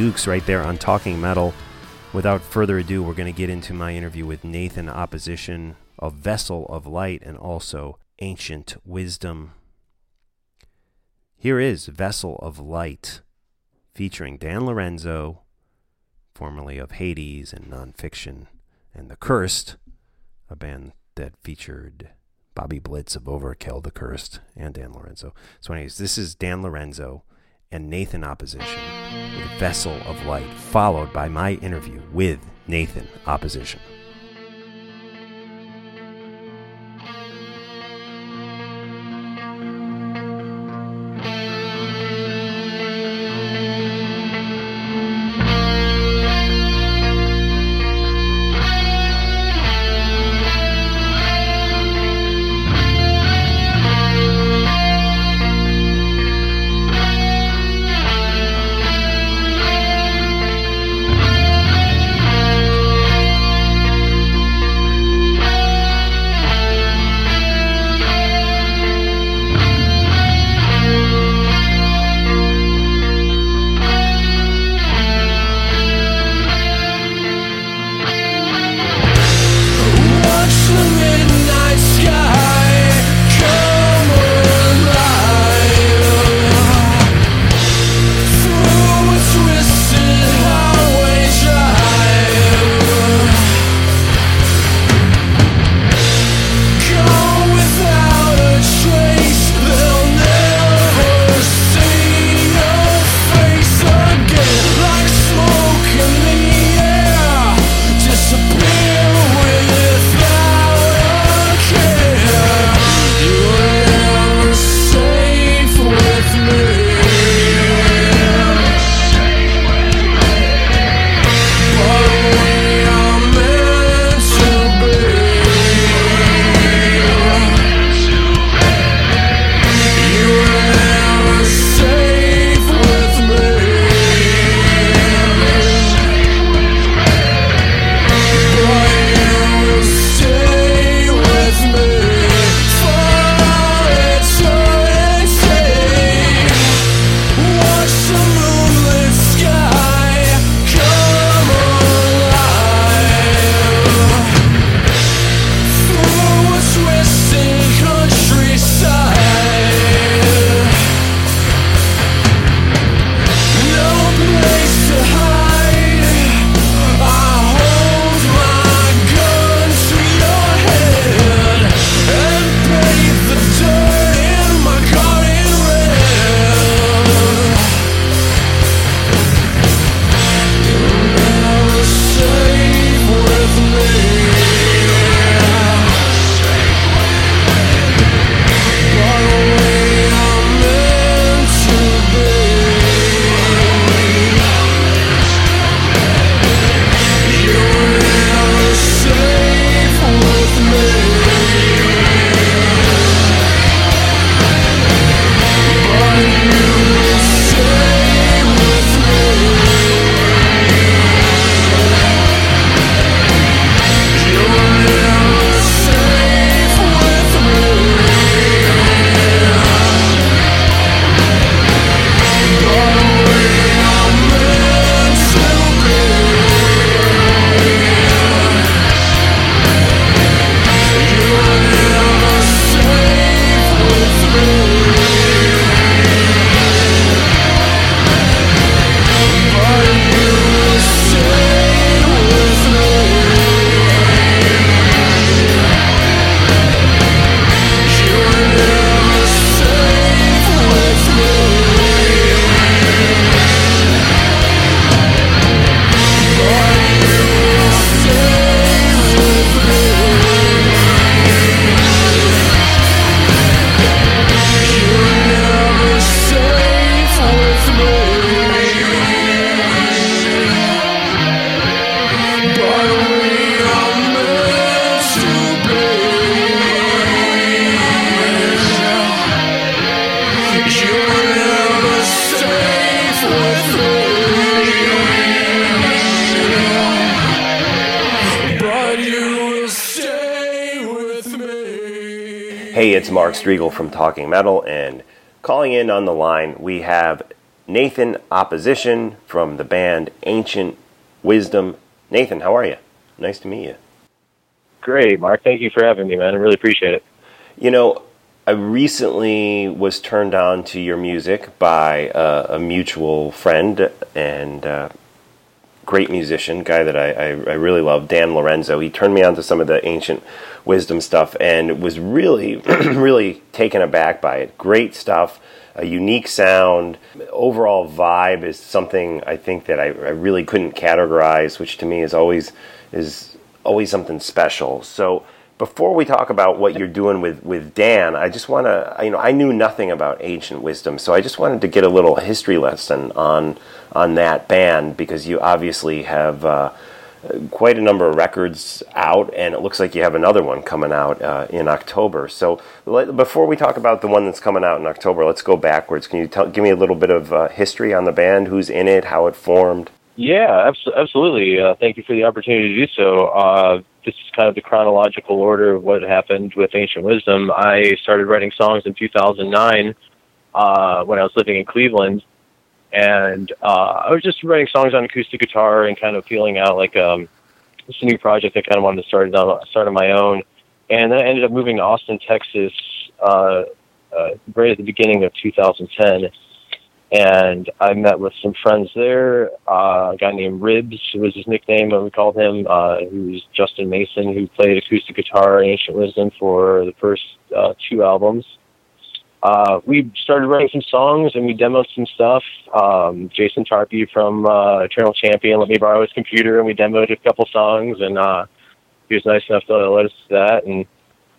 Dukes right there on Talking Metal. Without further ado, we're going to get into my interview with Nathan Opposition, a vessel of light, and also ancient wisdom. Here is Vessel of Light, featuring Dan Lorenzo, formerly of Hades and Nonfiction, and The Cursed, a band that featured Bobby Blitz of Overkill, The Cursed, and Dan Lorenzo. So, anyways, this is Dan Lorenzo and Nathan Opposition with Vessel of Light, followed by my interview with Nathan Opposition. Talking Metal, and calling in on the line, we have Nathan Opposition from the band Ancient Wisdom. Nathan, how are you? Nice to meet you. Great, Mark. Thank you for having me, man. I really appreciate it. You know, I recently was turned on to your music by uh, a mutual friend and uh, great musician, guy that I, I, I really love, Dan Lorenzo. He turned me on to some of the ancient wisdom stuff and was really, really taken aback by it. Great stuff, a unique sound. Overall vibe is something I think that I, I really couldn't categorize, which to me is always is always something special. So before we talk about what you're doing with, with Dan, I just want to, you know, I knew nothing about ancient wisdom, so I just wanted to get a little history lesson on on that band because you obviously have uh, quite a number of records out, and it looks like you have another one coming out uh, in October. So let, before we talk about the one that's coming out in October, let's go backwards. Can you tell, give me a little bit of uh, history on the band, who's in it, how it formed? Yeah, abs- absolutely. Uh, thank you for the opportunity to do so. This is kind of the chronological order of what happened with Ancient Wisdom. I started writing songs in 2009 uh, when I was living in Cleveland, and uh, I was just writing songs on acoustic guitar and kind of feeling out like um, this new project I kind of wanted to start on, start on my own. And then I ended up moving to Austin, Texas, uh, uh, right at the beginning of 2010 and I met with some friends there. Uh, a guy named Ribs was his nickname, what we called him. Uh, was Justin Mason, who played acoustic guitar in Ancient Wisdom for the first uh, two albums. Uh, we started writing some songs and we demoed some stuff. Um, Jason Tarpey from uh, Eternal Champion let me borrow his computer and we demoed a couple songs and uh, he was nice enough to let us do that. And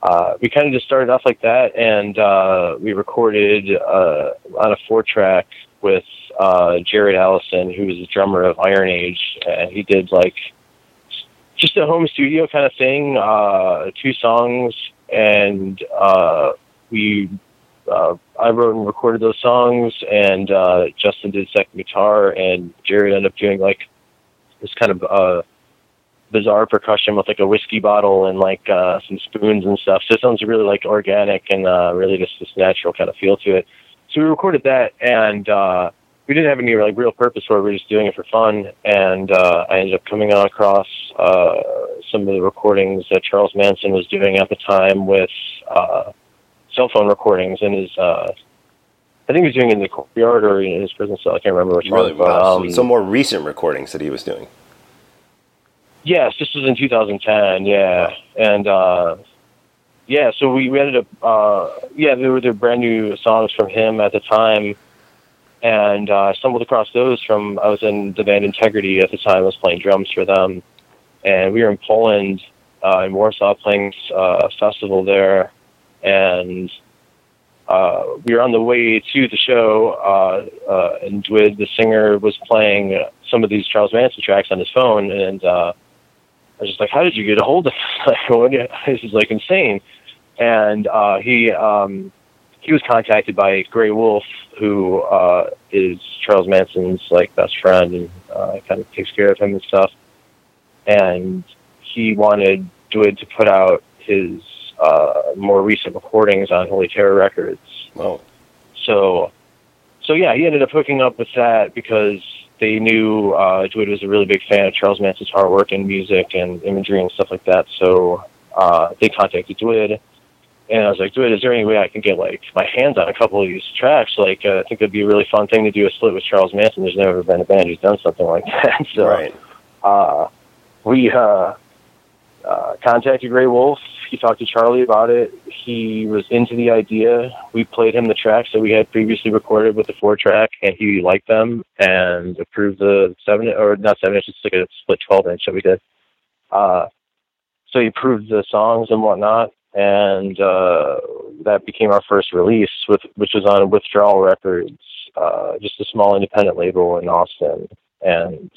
uh, we kind of just started off like that, and uh, we recorded uh, on a four track with uh, Jared Allison, who was the drummer of Iron Age, and he did like just a home studio kind of thing, uh, two songs, and uh, we. I wrote and recorded those songs, and Justin did second guitar, and Jared ended up doing like this kind of uh, bizarre percussion with like a whiskey bottle and like uh some spoons and stuff. So it sounds really like organic and uh really just this natural kind of feel to it. So we recorded that and uh we didn't have any like real purpose for it, we were just doing it for fun and uh I ended up coming on across uh some of the recordings that Charles Manson was doing at the time with uh cell phone recordings in his uh I think he was doing it in the courtyard or in his prison cell. I can't remember which Really, one. Wow. um, Some more recent recordings that he was doing. Yes, this was in 2010. Yeah, and uh, yeah, so we, we ended up uh, yeah, there were the brand new songs from him at the time, and uh, I stumbled across those from I was in the band Integrity at the time. I was playing drums for them, and we were in Poland uh, in Warsaw playing uh, a festival there, and uh, we were on the way to the show, uh, uh, and Dwid, the singer, was playing some of these Charles Manson tracks on his phone, and uh, I was just like, "How did you get a hold of like, this? Is like insane." And uh, he um, he was contacted by Gray Wolf, who uh, is Charles Manson's like best friend and uh, kind of takes care of him and stuff. And he wanted Dwid to put out his uh, more recent recordings on Holy Terror Records. Well, So, so yeah, he ended up hooking up with that because they knew uh, Dwid was a really big fan of Charles Manson's artwork and music and imagery and stuff like that. So uh, they contacted Dwid, and I was like, Dwid, is there any way I can get like my hands on a couple of these tracks? Like, uh, I think it'd be a really fun thing to do a split with Charles Manson. There's never been a band who's done something like that. so right. uh, we uh, uh, contacted Gray Wolf. He talked to Charlie about it. He was into the idea. We played him the tracks that we had previously recorded with the four track, and he liked them and approved the seven or not seven inch, it's like a split twelve inch that we did. Uh, so he approved the songs and whatnot, and uh, that became our first release, with which was on Withdrawal Records, uh, just a small independent label in Austin, and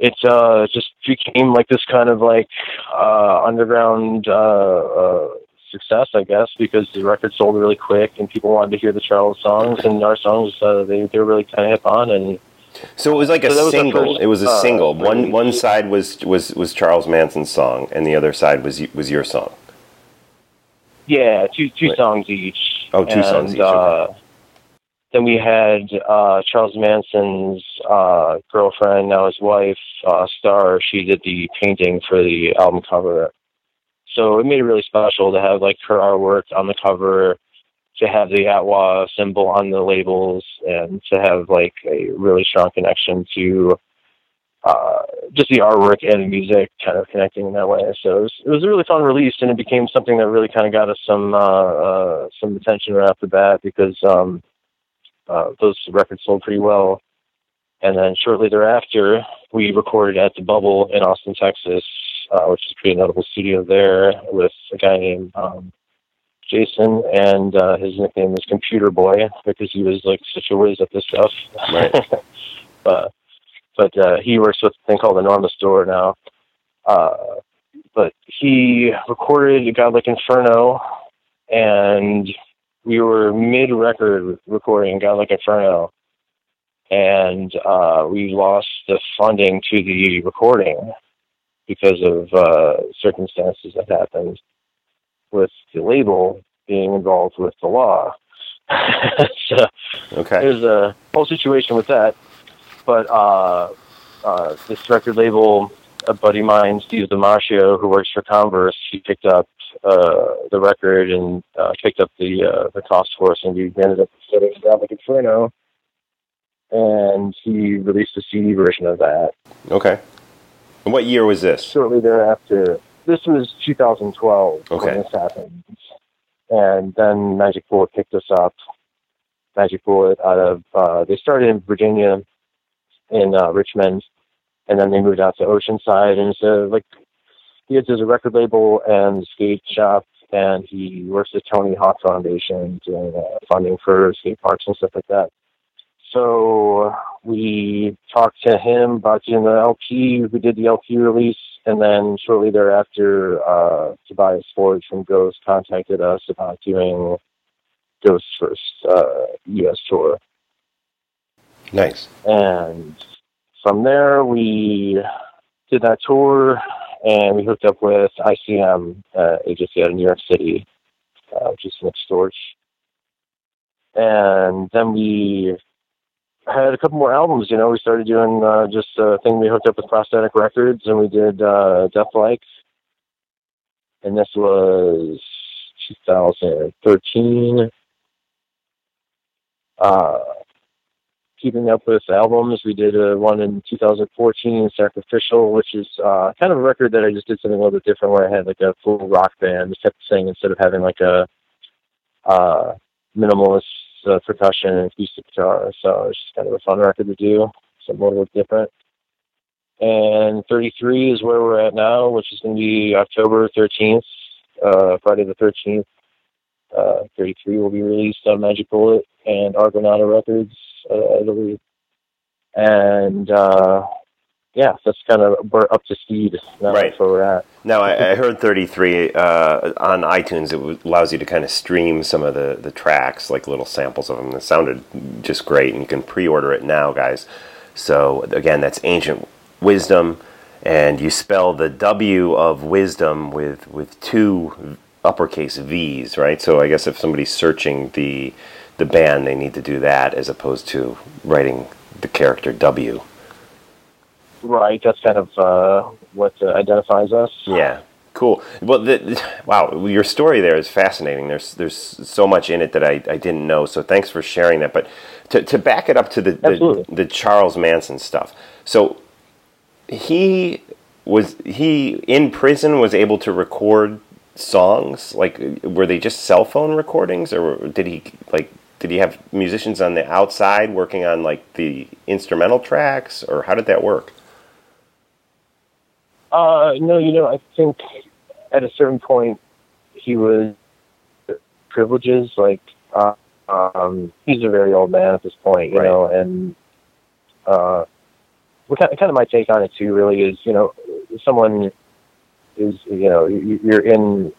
it uh just became like this kind of like uh underground uh, uh success i guess because the record sold really quick and people wanted to hear the charles songs and our songs uh, they, they were really kind of hip on and So it was like a So was single. first, it was a uh, single. One one side was was was Charles Manson's song, and the other side was was your song. yeah two two Right. songs each Oh, two and, songs each, uh then we had uh, Charles Manson's uh, girlfriend, now his wife, uh, Star. She did the painting for the album cover. So it made it really special to have like her artwork on the cover, to have the Atwa symbol on the labels, and to have like a really strong connection to uh, just the artwork and the music kind of connecting in that way. So it was, it was a really fun release, and it became something that really kind of got us some uh, uh, some attention right off the bat because um, uh, those records sold pretty well. And then shortly thereafter, we recorded at the Bubble in Austin, Texas, uh, which is a pretty notable studio there, with a guy named um, Jason, and uh, his nickname is Computer Boy because he was like such a whiz at this stuff. Right. but but uh, he works with a thing called Enormous Door now. Uh, but he recorded Godlike Inferno, and we were mid record recording Godlike Inferno, and uh, we lost the funding to the recording because of uh, circumstances that happened with the label being involved with the law. so Okay. there's a whole situation with that. But uh, uh, this record label, a buddy of mine, Steve Damasio, who works for Converse, he picked up uh, the record and uh, picked up the uh, the cost for us, and we ended up down like Inferno. And he released a CD version of that Okay. And what year was this? shortly thereafter. This was 2012 Okay. when this happened. And then Magic Bullet picked us up. Magic Bullet out of, uh, they started in Virginia, in uh, Richmond, and then they moved out to Oceanside. And so, like, he has his record label and skate shop, and he works at Tony Hawk Foundation doing uh, funding for skate parks and stuff like that. So we talked to him about doing the LP. We did the LP release, and then shortly thereafter, uh, Tobias Forge from Ghost contacted us about doing Ghost's first uh, U.S. tour. Nice. And from there, we did that tour, and we hooked up with ICM uh, agency out of New York City, uh, which is Nick Storch. And then we had a couple more albums. You know, we started doing uh, just a thing. We hooked up with Prosthetic Records, and we did uh, Deathlike. And this was 2013. Uh, keeping up with albums. We did uh, one in 2014, Sacrificial, which is uh, kind of a record that I just did something a little bit different, where I had like a full rock band, just kept saying instead of having like a uh, minimalist uh, percussion and acoustic guitar. So it's just kind of a fun record to do, something a little bit different. And 33 is where we're at now, which is going to be October 13th, uh, Friday the 13th. Uh, 33 will be released on Magic Bullet and Argonauta Records, uh, I believe. And uh, yeah, that's kind of we're up to speed. Now Right. That's where we're at. Now, I, I heard 33 uh, on iTunes. It allows you to kind of stream some of the, the tracks, like little samples of them. That sounded just great, and you can pre order it now, guys. So, again, that's Ancient Wisdom, and you spell the W of wisdom with, with two uppercase V's, right? So, I guess if somebody's searching the, the band, they need to do that as opposed to writing the character W. Right. That's kind of uh, what uh, identifies us. Yeah, cool. Well, the, wow, your story there is fascinating. There's there's so much in it that I, I didn't know. So thanks for sharing that. But to, to back it up to the, the the Charles Manson stuff. So he was he in prison was able to record songs like were they just cell phone recordings or did he like did he have musicians on the outside working on like the instrumental tracks or how did that work Uh, no, you know, I think at a certain point he was privileges. Like, uh, um, he's a very old man at this point, you Right. know, and uh, what kind, kind of my take on it too, really, is you know, someone is you know you- you're in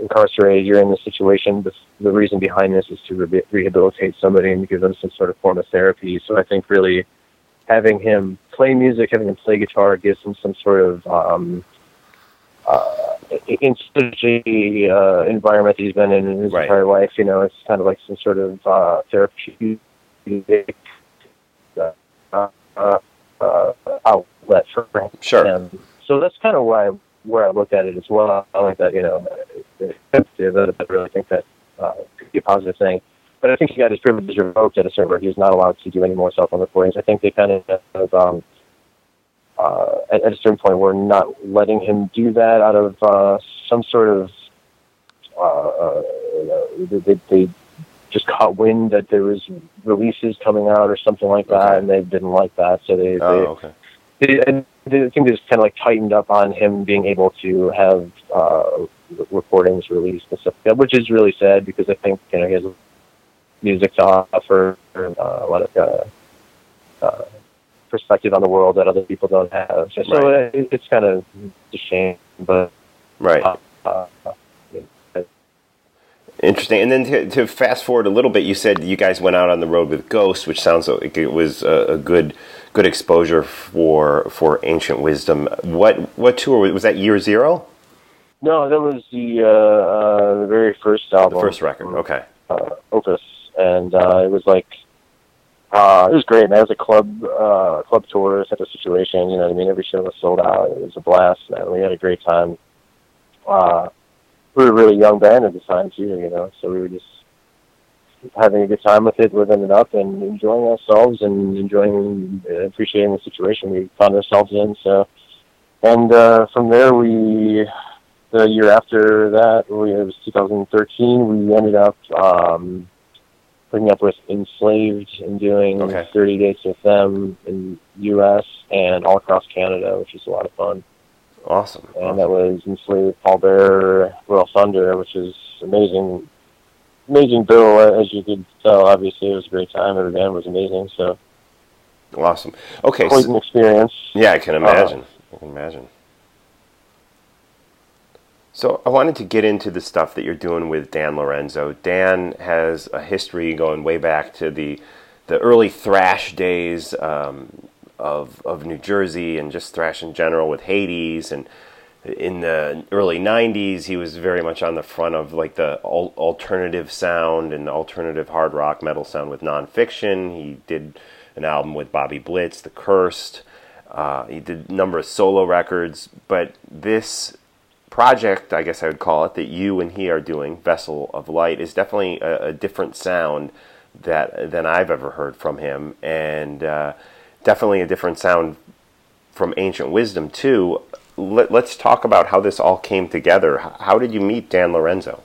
incarcerated, you're in the situation. The, the reason behind this is to re- rehabilitate somebody and give them some sort of form of therapy. So I think really having him play music, having him play guitar, gives him some sort of um, uh, in such a uh, environment that he's been in his Right. entire life. You know, it's kind of like some sort of uh, therapy music uh, uh, uh, outlet for him. Sure. So that's kind of why where I look at it as well. I like that, you know, it's sensitive. I really think that uh, could be a positive thing. But I think he got his privilege revoked at a certain point. He's not allowed to do any more cell phone recordings. I think they kind of, um, uh, at, at a certain point, were not letting him do that out of uh, some sort of. Uh, uh, they, they just caught wind that there was releases coming out or something like that, Okay. and they didn't like that, so they, Oh, they okay. They, and they- I think just kind of like tightened up on him being able to have uh, recordings released and stuff which is really sad because I think you know he has music to offer uh, a lot of uh, uh, perspective on the world that other people don't have. So, so it, it's kind of a shame, but Right. uh, uh, Interesting. And then to, to fast forward a little bit, you said you guys went out on the road with Ghost, which sounds like it was a, a good good exposure for for Ancient Wisdom. What what tour was, was that? Year zero, no, that was the uh, uh, the very first album, the first record. Okay. uh, Opus, and uh, it was like uh, it was great, And It was a club uh, club tour type of situation. You know what I mean? Every show was sold out. It was a blast, man. We had a great time. We were a really young band at the time too, you know, so we were just having a good time with it, living it up, and enjoying ourselves and enjoying, uh, appreciating the situation we found ourselves in. So, and uh, from there, we the year after that, we, it was 2013. We ended up um, putting up with Enslaved and doing Okay. 30 dates with them in U.S. and all across Canada, which was a lot of fun. Awesome. And that was Enslaved, Pallbearer, Royal Thunder, which is amazing. Amazing bill, uh, as you could tell. Obviously, it was a great time. Every band was amazing. So, Awesome. Okay. quite so- an experience. yeah, I can imagine. I can imagine. So I wanted to get into the stuff that you're doing with Dan Lorenzo. Dan has a history going way back to the the early thrash days um, of of New Jersey and just thrash in general with Hades. And in the early 90s he was very much on the front of like the al- alternative sound and alternative hard rock metal sound with nonfiction. He did an album with bobby blitz the cursed. Uh, he did a number of solo records. But this project i guess i would call it that you and he are doing vessel of light is definitely a, a different sound that than i've ever heard from him. And uh, definitely a different sound from ancient wisdom too Let, let's talk about how this all came together how did you meet dan lorenzo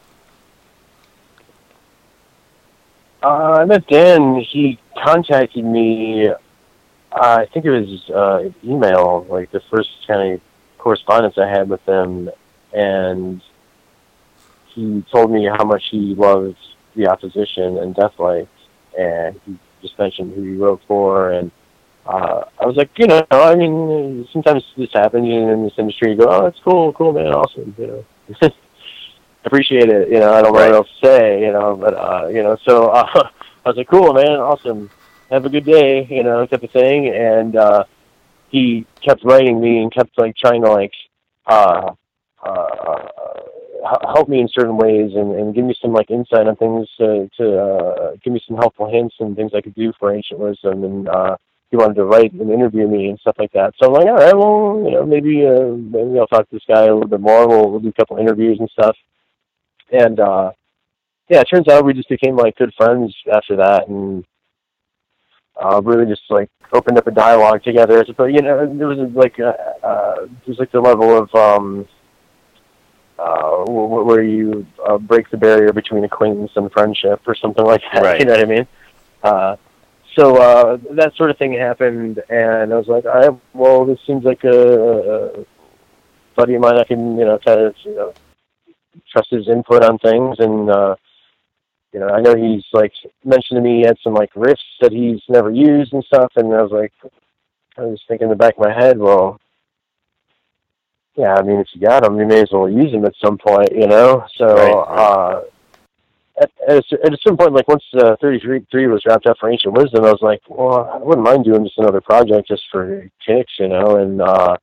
Uh, I met Dan. He contacted me. Uh, I think it was uh, email, like the first kind of correspondence I had with him, and he told me how much he loved the opposition and Deathlike, and he just mentioned who he wrote for, and uh, I was like, you know, I mean, sometimes this happens in this industry. You go, oh, that's cool, cool, man, awesome, you know. appreciate it. You know, I don't know Right. what else to say. You know, but uh, you know, so uh, I was like, cool, man, awesome. Have a good day. You know, type of thing. And uh, he kept writing me and kept like trying to like uh, uh, help me in certain ways and, and give me some like insight on things to, to uh, give me some helpful hints and things I could do for ancient wisdom. And uh, he wanted to write and interview me and stuff like that. So I'm like, all right, well, you know, maybe uh, maybe I'll talk to this guy a little bit more. We'll, we'll do a couple interviews and stuff and uh yeah it turns out we just became like good friends after that and uh really just like opened up a dialogue together but you know there was like uh, uh there was like the level of um uh where you uh, break the barrier between acquaintance and friendship or something like that Right. you know what i mean uh so uh that sort of thing happened and i was like all right well this seems like a, a buddy of mine i can you know kind of you know trust his input on things and uh you know, I know he's like mentioned to me he had some like riffs that he's never used and stuff and I was like I was thinking in the back of my head, well yeah, I mean if you got them you may as well use them at some point, you know? So Right, right. uh at, at, a, at a certain point, like once uh, 33 three was wrapped up for Ancient Wisdom, I was like, well, I wouldn't mind doing just another project just for kicks, you know, and uh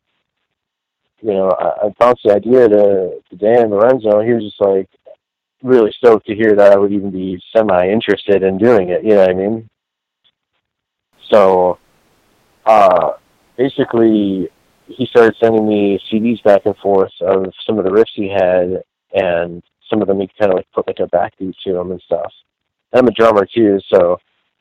you know, I, I bounced the idea to, to Dan Lorenzo. He was just like really stoked to hear that I would even be semi interested in doing it. You know what I mean? So, uh, basically, he started sending me CDs back and forth of some of the riffs he had, and some of them he kind of like put like a backbeat to them and stuff. And I'm a drummer too, so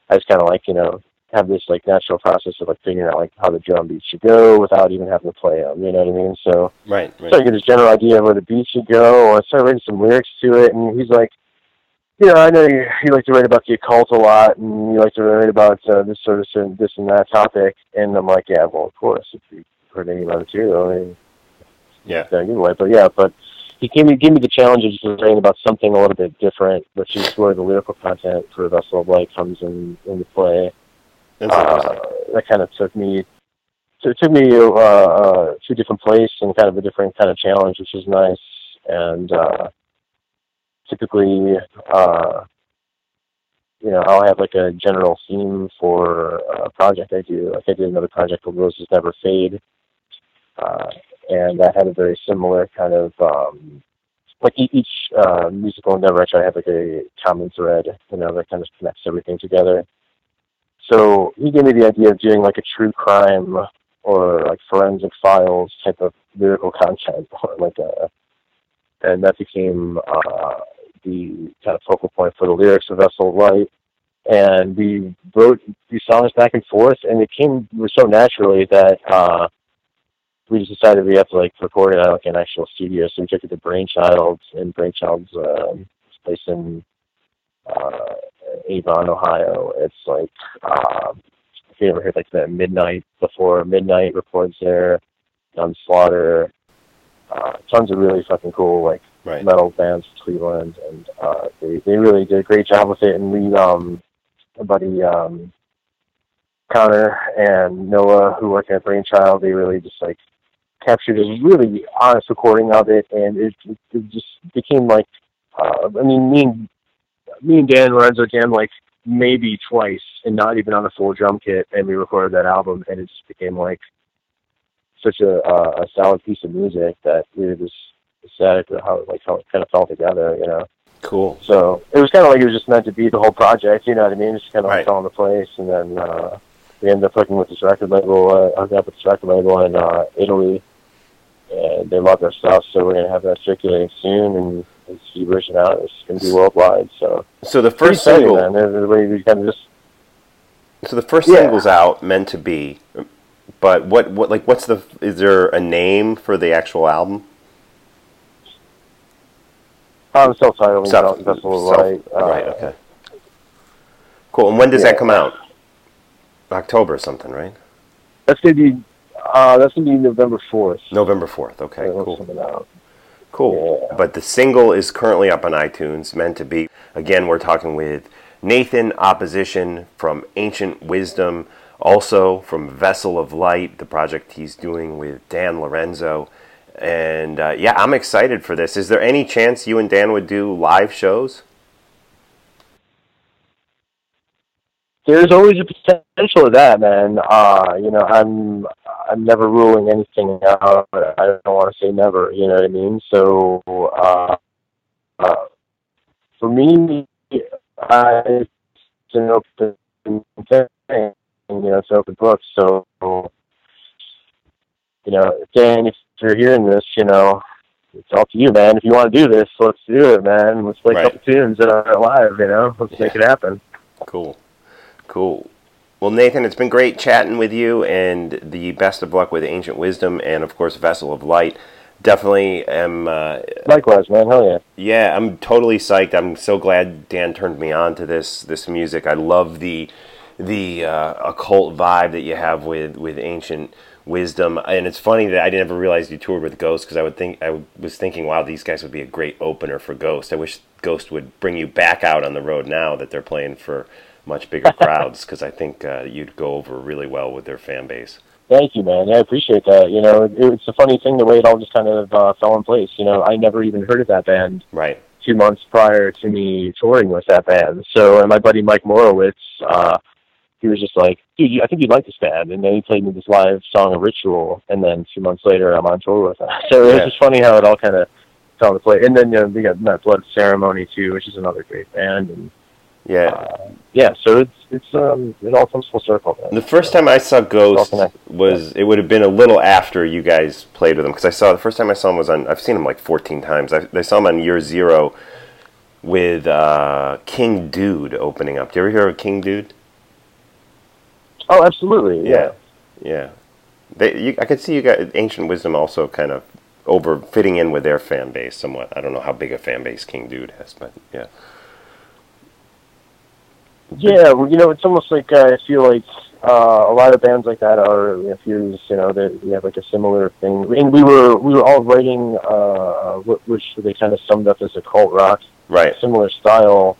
I just kind of like you know have this like natural process of like figuring out like how the drum beats should go without even having to play them. You know what I mean? So Right, right. so I get this general idea of where the beat should go. I started writing some lyrics to it, and he's like, you know, I know you, you like to write about the occult a lot, and you like to write about uh, this sort of this and that topic. And I'm like, yeah, well, of course, if you heard any of my material, I mean, Yeah. yeah, giveaway. But yeah, but he gave me gave me the challenge of just writing about something a little bit different, which is where the lyrical content for Vessel of Light comes in into play. Uh, that kind of took me so it took me uh, uh, to a different place and kind of a different kind of challenge, which was nice. And uh, typically, uh, you know, I'll have like a general theme for a project I do. Like I did another project called Roses Never Fade, uh, and that had a very similar kind of um, like each uh, musical endeavor. I have like a common thread, you know, that kind of connects everything together. So he gave me the idea of doing like a true crime or like forensic files type of lyrical content, or like a, and that became uh, the kind of focal point for the lyrics of Vessel Light. And we wrote these songs back and forth, and it came so naturally that uh, we just decided we have to like record it at like an actual studio. So we took it to Brainchild's, and Brainchild's um, place in uh, Avon, Ohio. It's like um, if you ever heard like the midnight before midnight records there, Gun Slaughter, uh, tons of really fucking cool like Right. metal bands from Cleveland, and uh, they they really did a great job with it. And we um, our buddy um, Connor and Noah who work at Brainchild, they really just like captured a really honest recording of it, and it, it, it just became like uh, I mean me and me and Dan Lorenzo jammed like maybe twice and not even on a full drum kit and we recorded that album and it just became like such a uh, a solid piece of music that we were just ecstatic with how like how it kind of fell together, you know. Cool. So it was kind of like it was just meant to be the whole project, you know what I mean? It just kind of Right. like fell into place, and then uh, we ended up hooking with this record label. Uh, hooked up with this record label in uh, Italy, and they love our stuff. So we're gonna have that circulating soon, and it's reaching out. It's gonna be worldwide. So So the first exciting, single, man. Everybody kind of just so the first Yeah. single's out, meant to be. But what, what, like, what's the? Is there a name for the actual album? um, self-titled Self- Self, Festival self- of Light. Uh, right. Okay. Cool. And when does that come out? October or something, right? That's gonna be uh, that's gonna be November fourth. November fourth. Okay. Cool. Cool. Yeah. But the single is currently up on iTunes, meant to be. Again, we're talking with Nathan Opposition from Ancient Wisdom, also from Vessel of Light, the project he's doing with Dan Lorenzo. And uh, yeah, I'm excited for this. Is there any chance you and Dan would do live shows? There's always a potential of that, man. Uh, you know, I'm I'm never ruling anything out. I don't want to say never. You know what I mean? So, uh, uh, for me, I, it's an open thing. You know, it's an open book. So, you know, Dan, if you're hearing this, you know, it's all to you, man. If you want to do this, let's do it, man. Let's play Right. a couple tunes that are live. You know, let's make it happen. Cool. Cool. Well, Nathan, it's been great chatting with you, and the best of luck with Ancient Wisdom and, of course, Vessel of Light. Definitely am. Uh, Likewise, man. Hell yeah. Yeah, I'm totally psyched. I'm so glad Dan turned me on to this this music. I love the the uh, occult vibe that you have with with ancient wisdom. And it's funny that I never realized you toured with Ghost because I would think I was thinking, wow, these guys would be a great opener for Ghost. I wish Ghost would bring you back out on the road now that they're playing for much bigger crowds because I think uh, you'd go over really well with their fan base. Thank you, man. I appreciate that. You know, it, it's a funny thing the way it all just kind of uh, fell in place. You know, I never even heard of that band Right. two months prior to me touring with that band. So, and my buddy Mike Morowitz, uh, he was just like, dude, you- I think you'd like this band. And then he played me this live song of Ritual. And then two months later, I'm on tour with them. So it was just funny how it all kind of fell into place. And then, you know, we got Met Blood Ceremony, too, which is another great band. And Yeah. yeah, so it's it's um it all comes full circle. Man. The first time I saw Ghost was it would have been a little after you guys played with them because I saw the first time I saw him was on I've seen him like 14 times. I, I saw him on Year Zero with uh, King Dude opening up. Do you ever hear of King Dude? Oh, absolutely. Yeah. Yeah, they, you, I could see you got Ancient Wisdom also kind of over fitting in with their fan base somewhat. I don't know how big a fan base King Dude has, but yeah. Yeah, well, you know, it's almost like uh, I feel like uh, a lot of bands like that are know. You know, they, we have like a similar thing. And we were we were all writing, uh, which they kind of summed up as a cult rock, Right. similar style,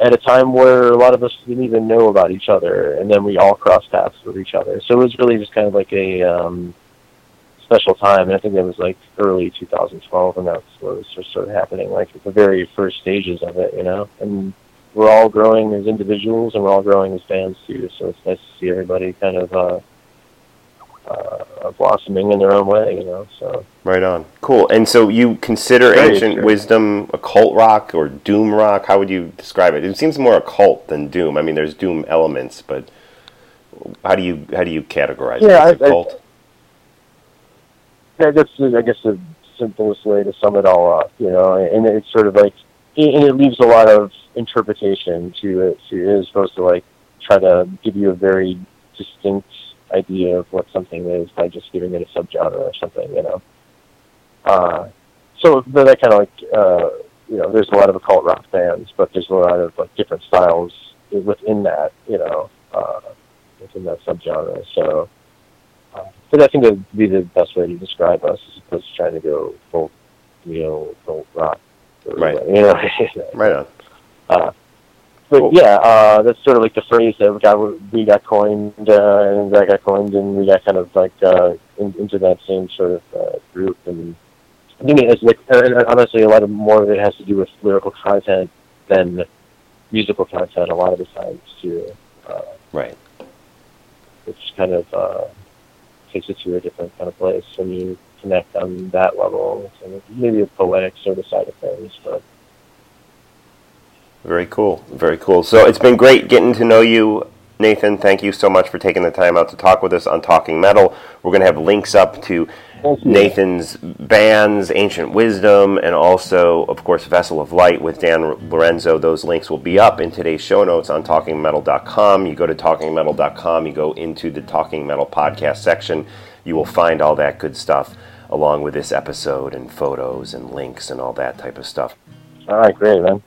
at a time where a lot of us didn't even know about each other, and then we all crossed paths with each other. So it was really just kind of like a um, special time. And I think it was like early 2012, and that's what was just sort of happening, like the very first stages of it, you know. And we're all growing as individuals, and we're all growing as bands too. So it's nice to see everybody kind of uh, uh, blossoming in their own way, you know. So Right on. Cool. And so you consider Ancient. Wisdom occult rock or doom rock? How would you describe it? It seems more occult than doom. I mean, there's doom elements, but how do you how do you categorize Yeah, it? I- I- occult? yeah, that's I guess the simplest way to sum it all up, you know. And it's sort of like, and it leaves a lot of interpretation to it. To it is supposed to like try to give you a very distinct idea of what something is by just giving it a subgenre or something, you know. Uh, so that kind of like, uh, you know, there's a lot of occult rock bands, but there's a lot of like different styles within that, you know, uh, within that subgenre. So. Uh, but I think that would be the best way to describe us as opposed to trying to go full, you know, full rock. Or Right. You know, Right on. uh, but Cool. yeah, uh, that's sort of like the phrase that we got, we got coined, uh, and that got coined, and we got kind of like uh, in, into that same sort of uh, group. And I think it's like, and honestly, a lot of more of it has to do with lyrical content than musical content. A lot of the times too, uh, Right. which kind of uh, takes it to a different kind of place I you connect on that level. So maybe a poetic sort of side of things, but Very cool. Very cool. So it's been great getting to know you, Nathan. Thank you so much for taking the time out to talk with us on Talking Metal. We're going to have links up to Nathan's bands, Ancient Wisdom, and also, of course, Vessel of Light with Dan Lorenzo. Those links will be up in today's show notes on talkingmetal.com. You go to talkingmetal.com, you go into the Talking Metal podcast section. You will find all that good stuff along with this episode and photos and links and all that type of stuff. all right, great, man.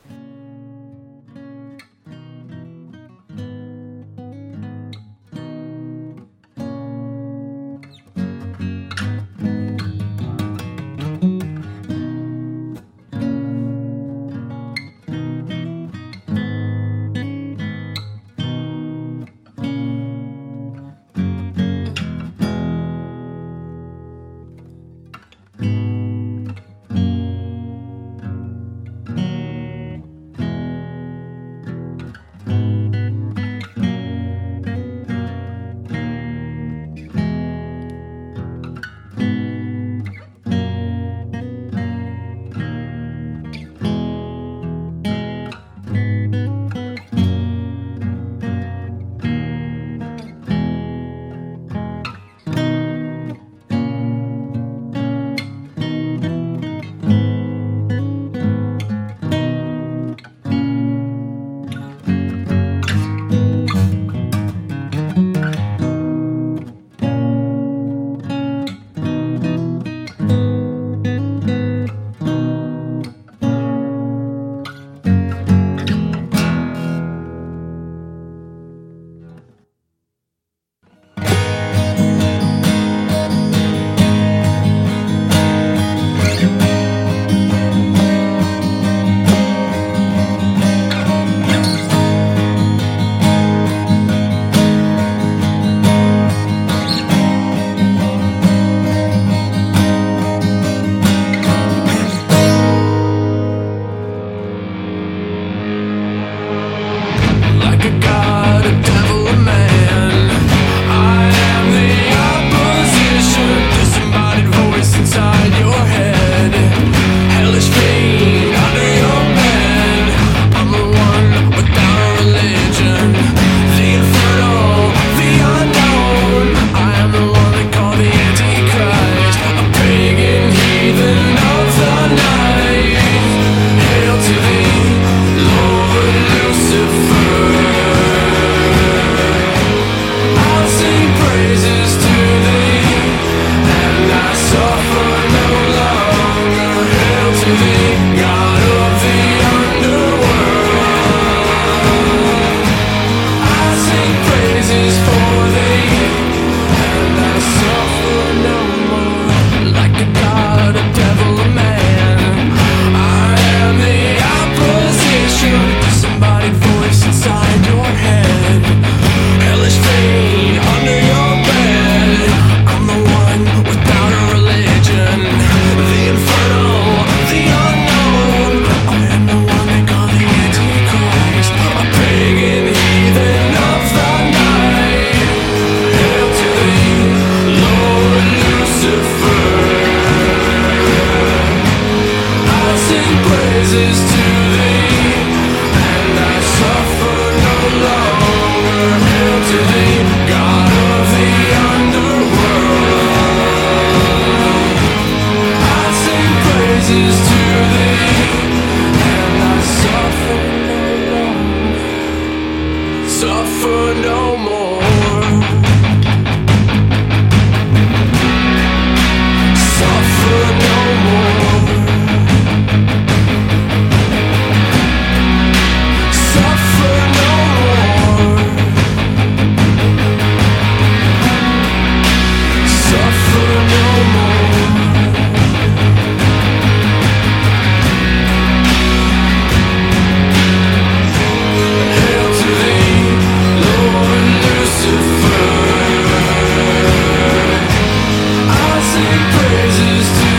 rises to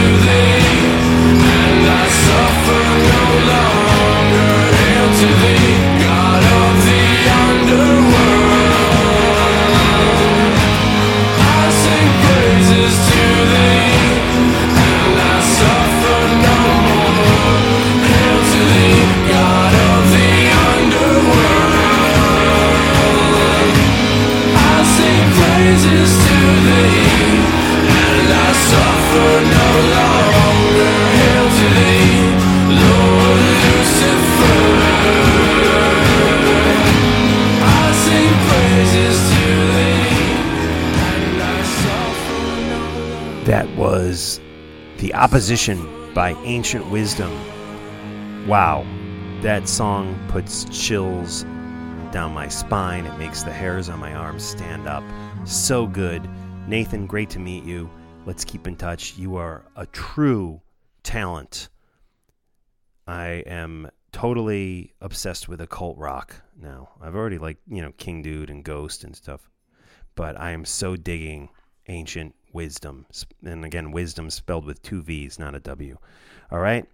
Opposition by Ancient Wisdom. Wow, that song puts chills down my spine. It makes the hairs on my arms stand up. So good. Nathan, great to meet you. Let's keep in touch. You are a true talent. I am totally obsessed with occult rock now. I've already like, you know, King Dude and Ghost and stuff. But I am so digging ancient wisdom. And again, wisdom spelled with two V's, not a W. All right.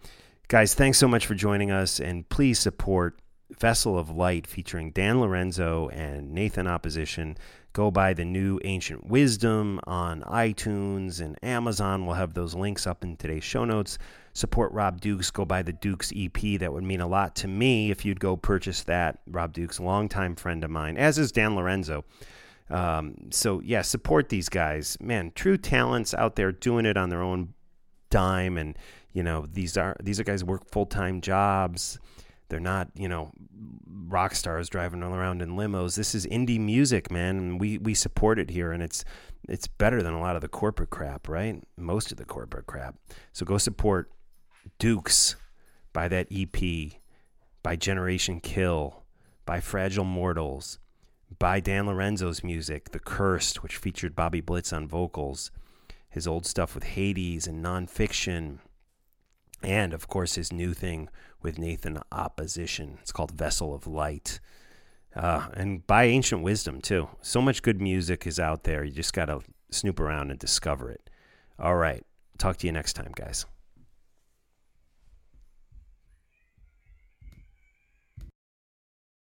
Guys, thanks so much for joining us. And please support Vessel of Light featuring Dan Lorenzo and Nathan Opposition. Go buy the new Ancient Wisdom on iTunes and Amazon. We'll have those links up in today's show notes. Support Rob Dukes. Go buy the Dukes EP. That would mean a lot to me if you'd go purchase that. Rob Dukes, longtime friend of mine, as is Dan Lorenzo. Um, so yeah, support these guys, man. True talents out there doing it on their own dime, and you know these are these are guys who work full time jobs. They're not you know rock stars driving around in limos. This is indie music, man, and we we support it here, and it's it's better than a lot of the corporate crap, right? Most of the corporate crap. So go support Dukes, buy that EP, buy Generation Kill, buy Fragile Mortals buy Dan Lorenzo's music, The Cursed, which featured Bobby Blitz on vocals, his old stuff with Hades and nonfiction, and of course his new thing with Nathan Opposition. It's called Vessel of Light. Uh, and buy Ancient Wisdom, too. So much good music is out there. You just got to snoop around and discover it. All right. Talk to you next time, guys.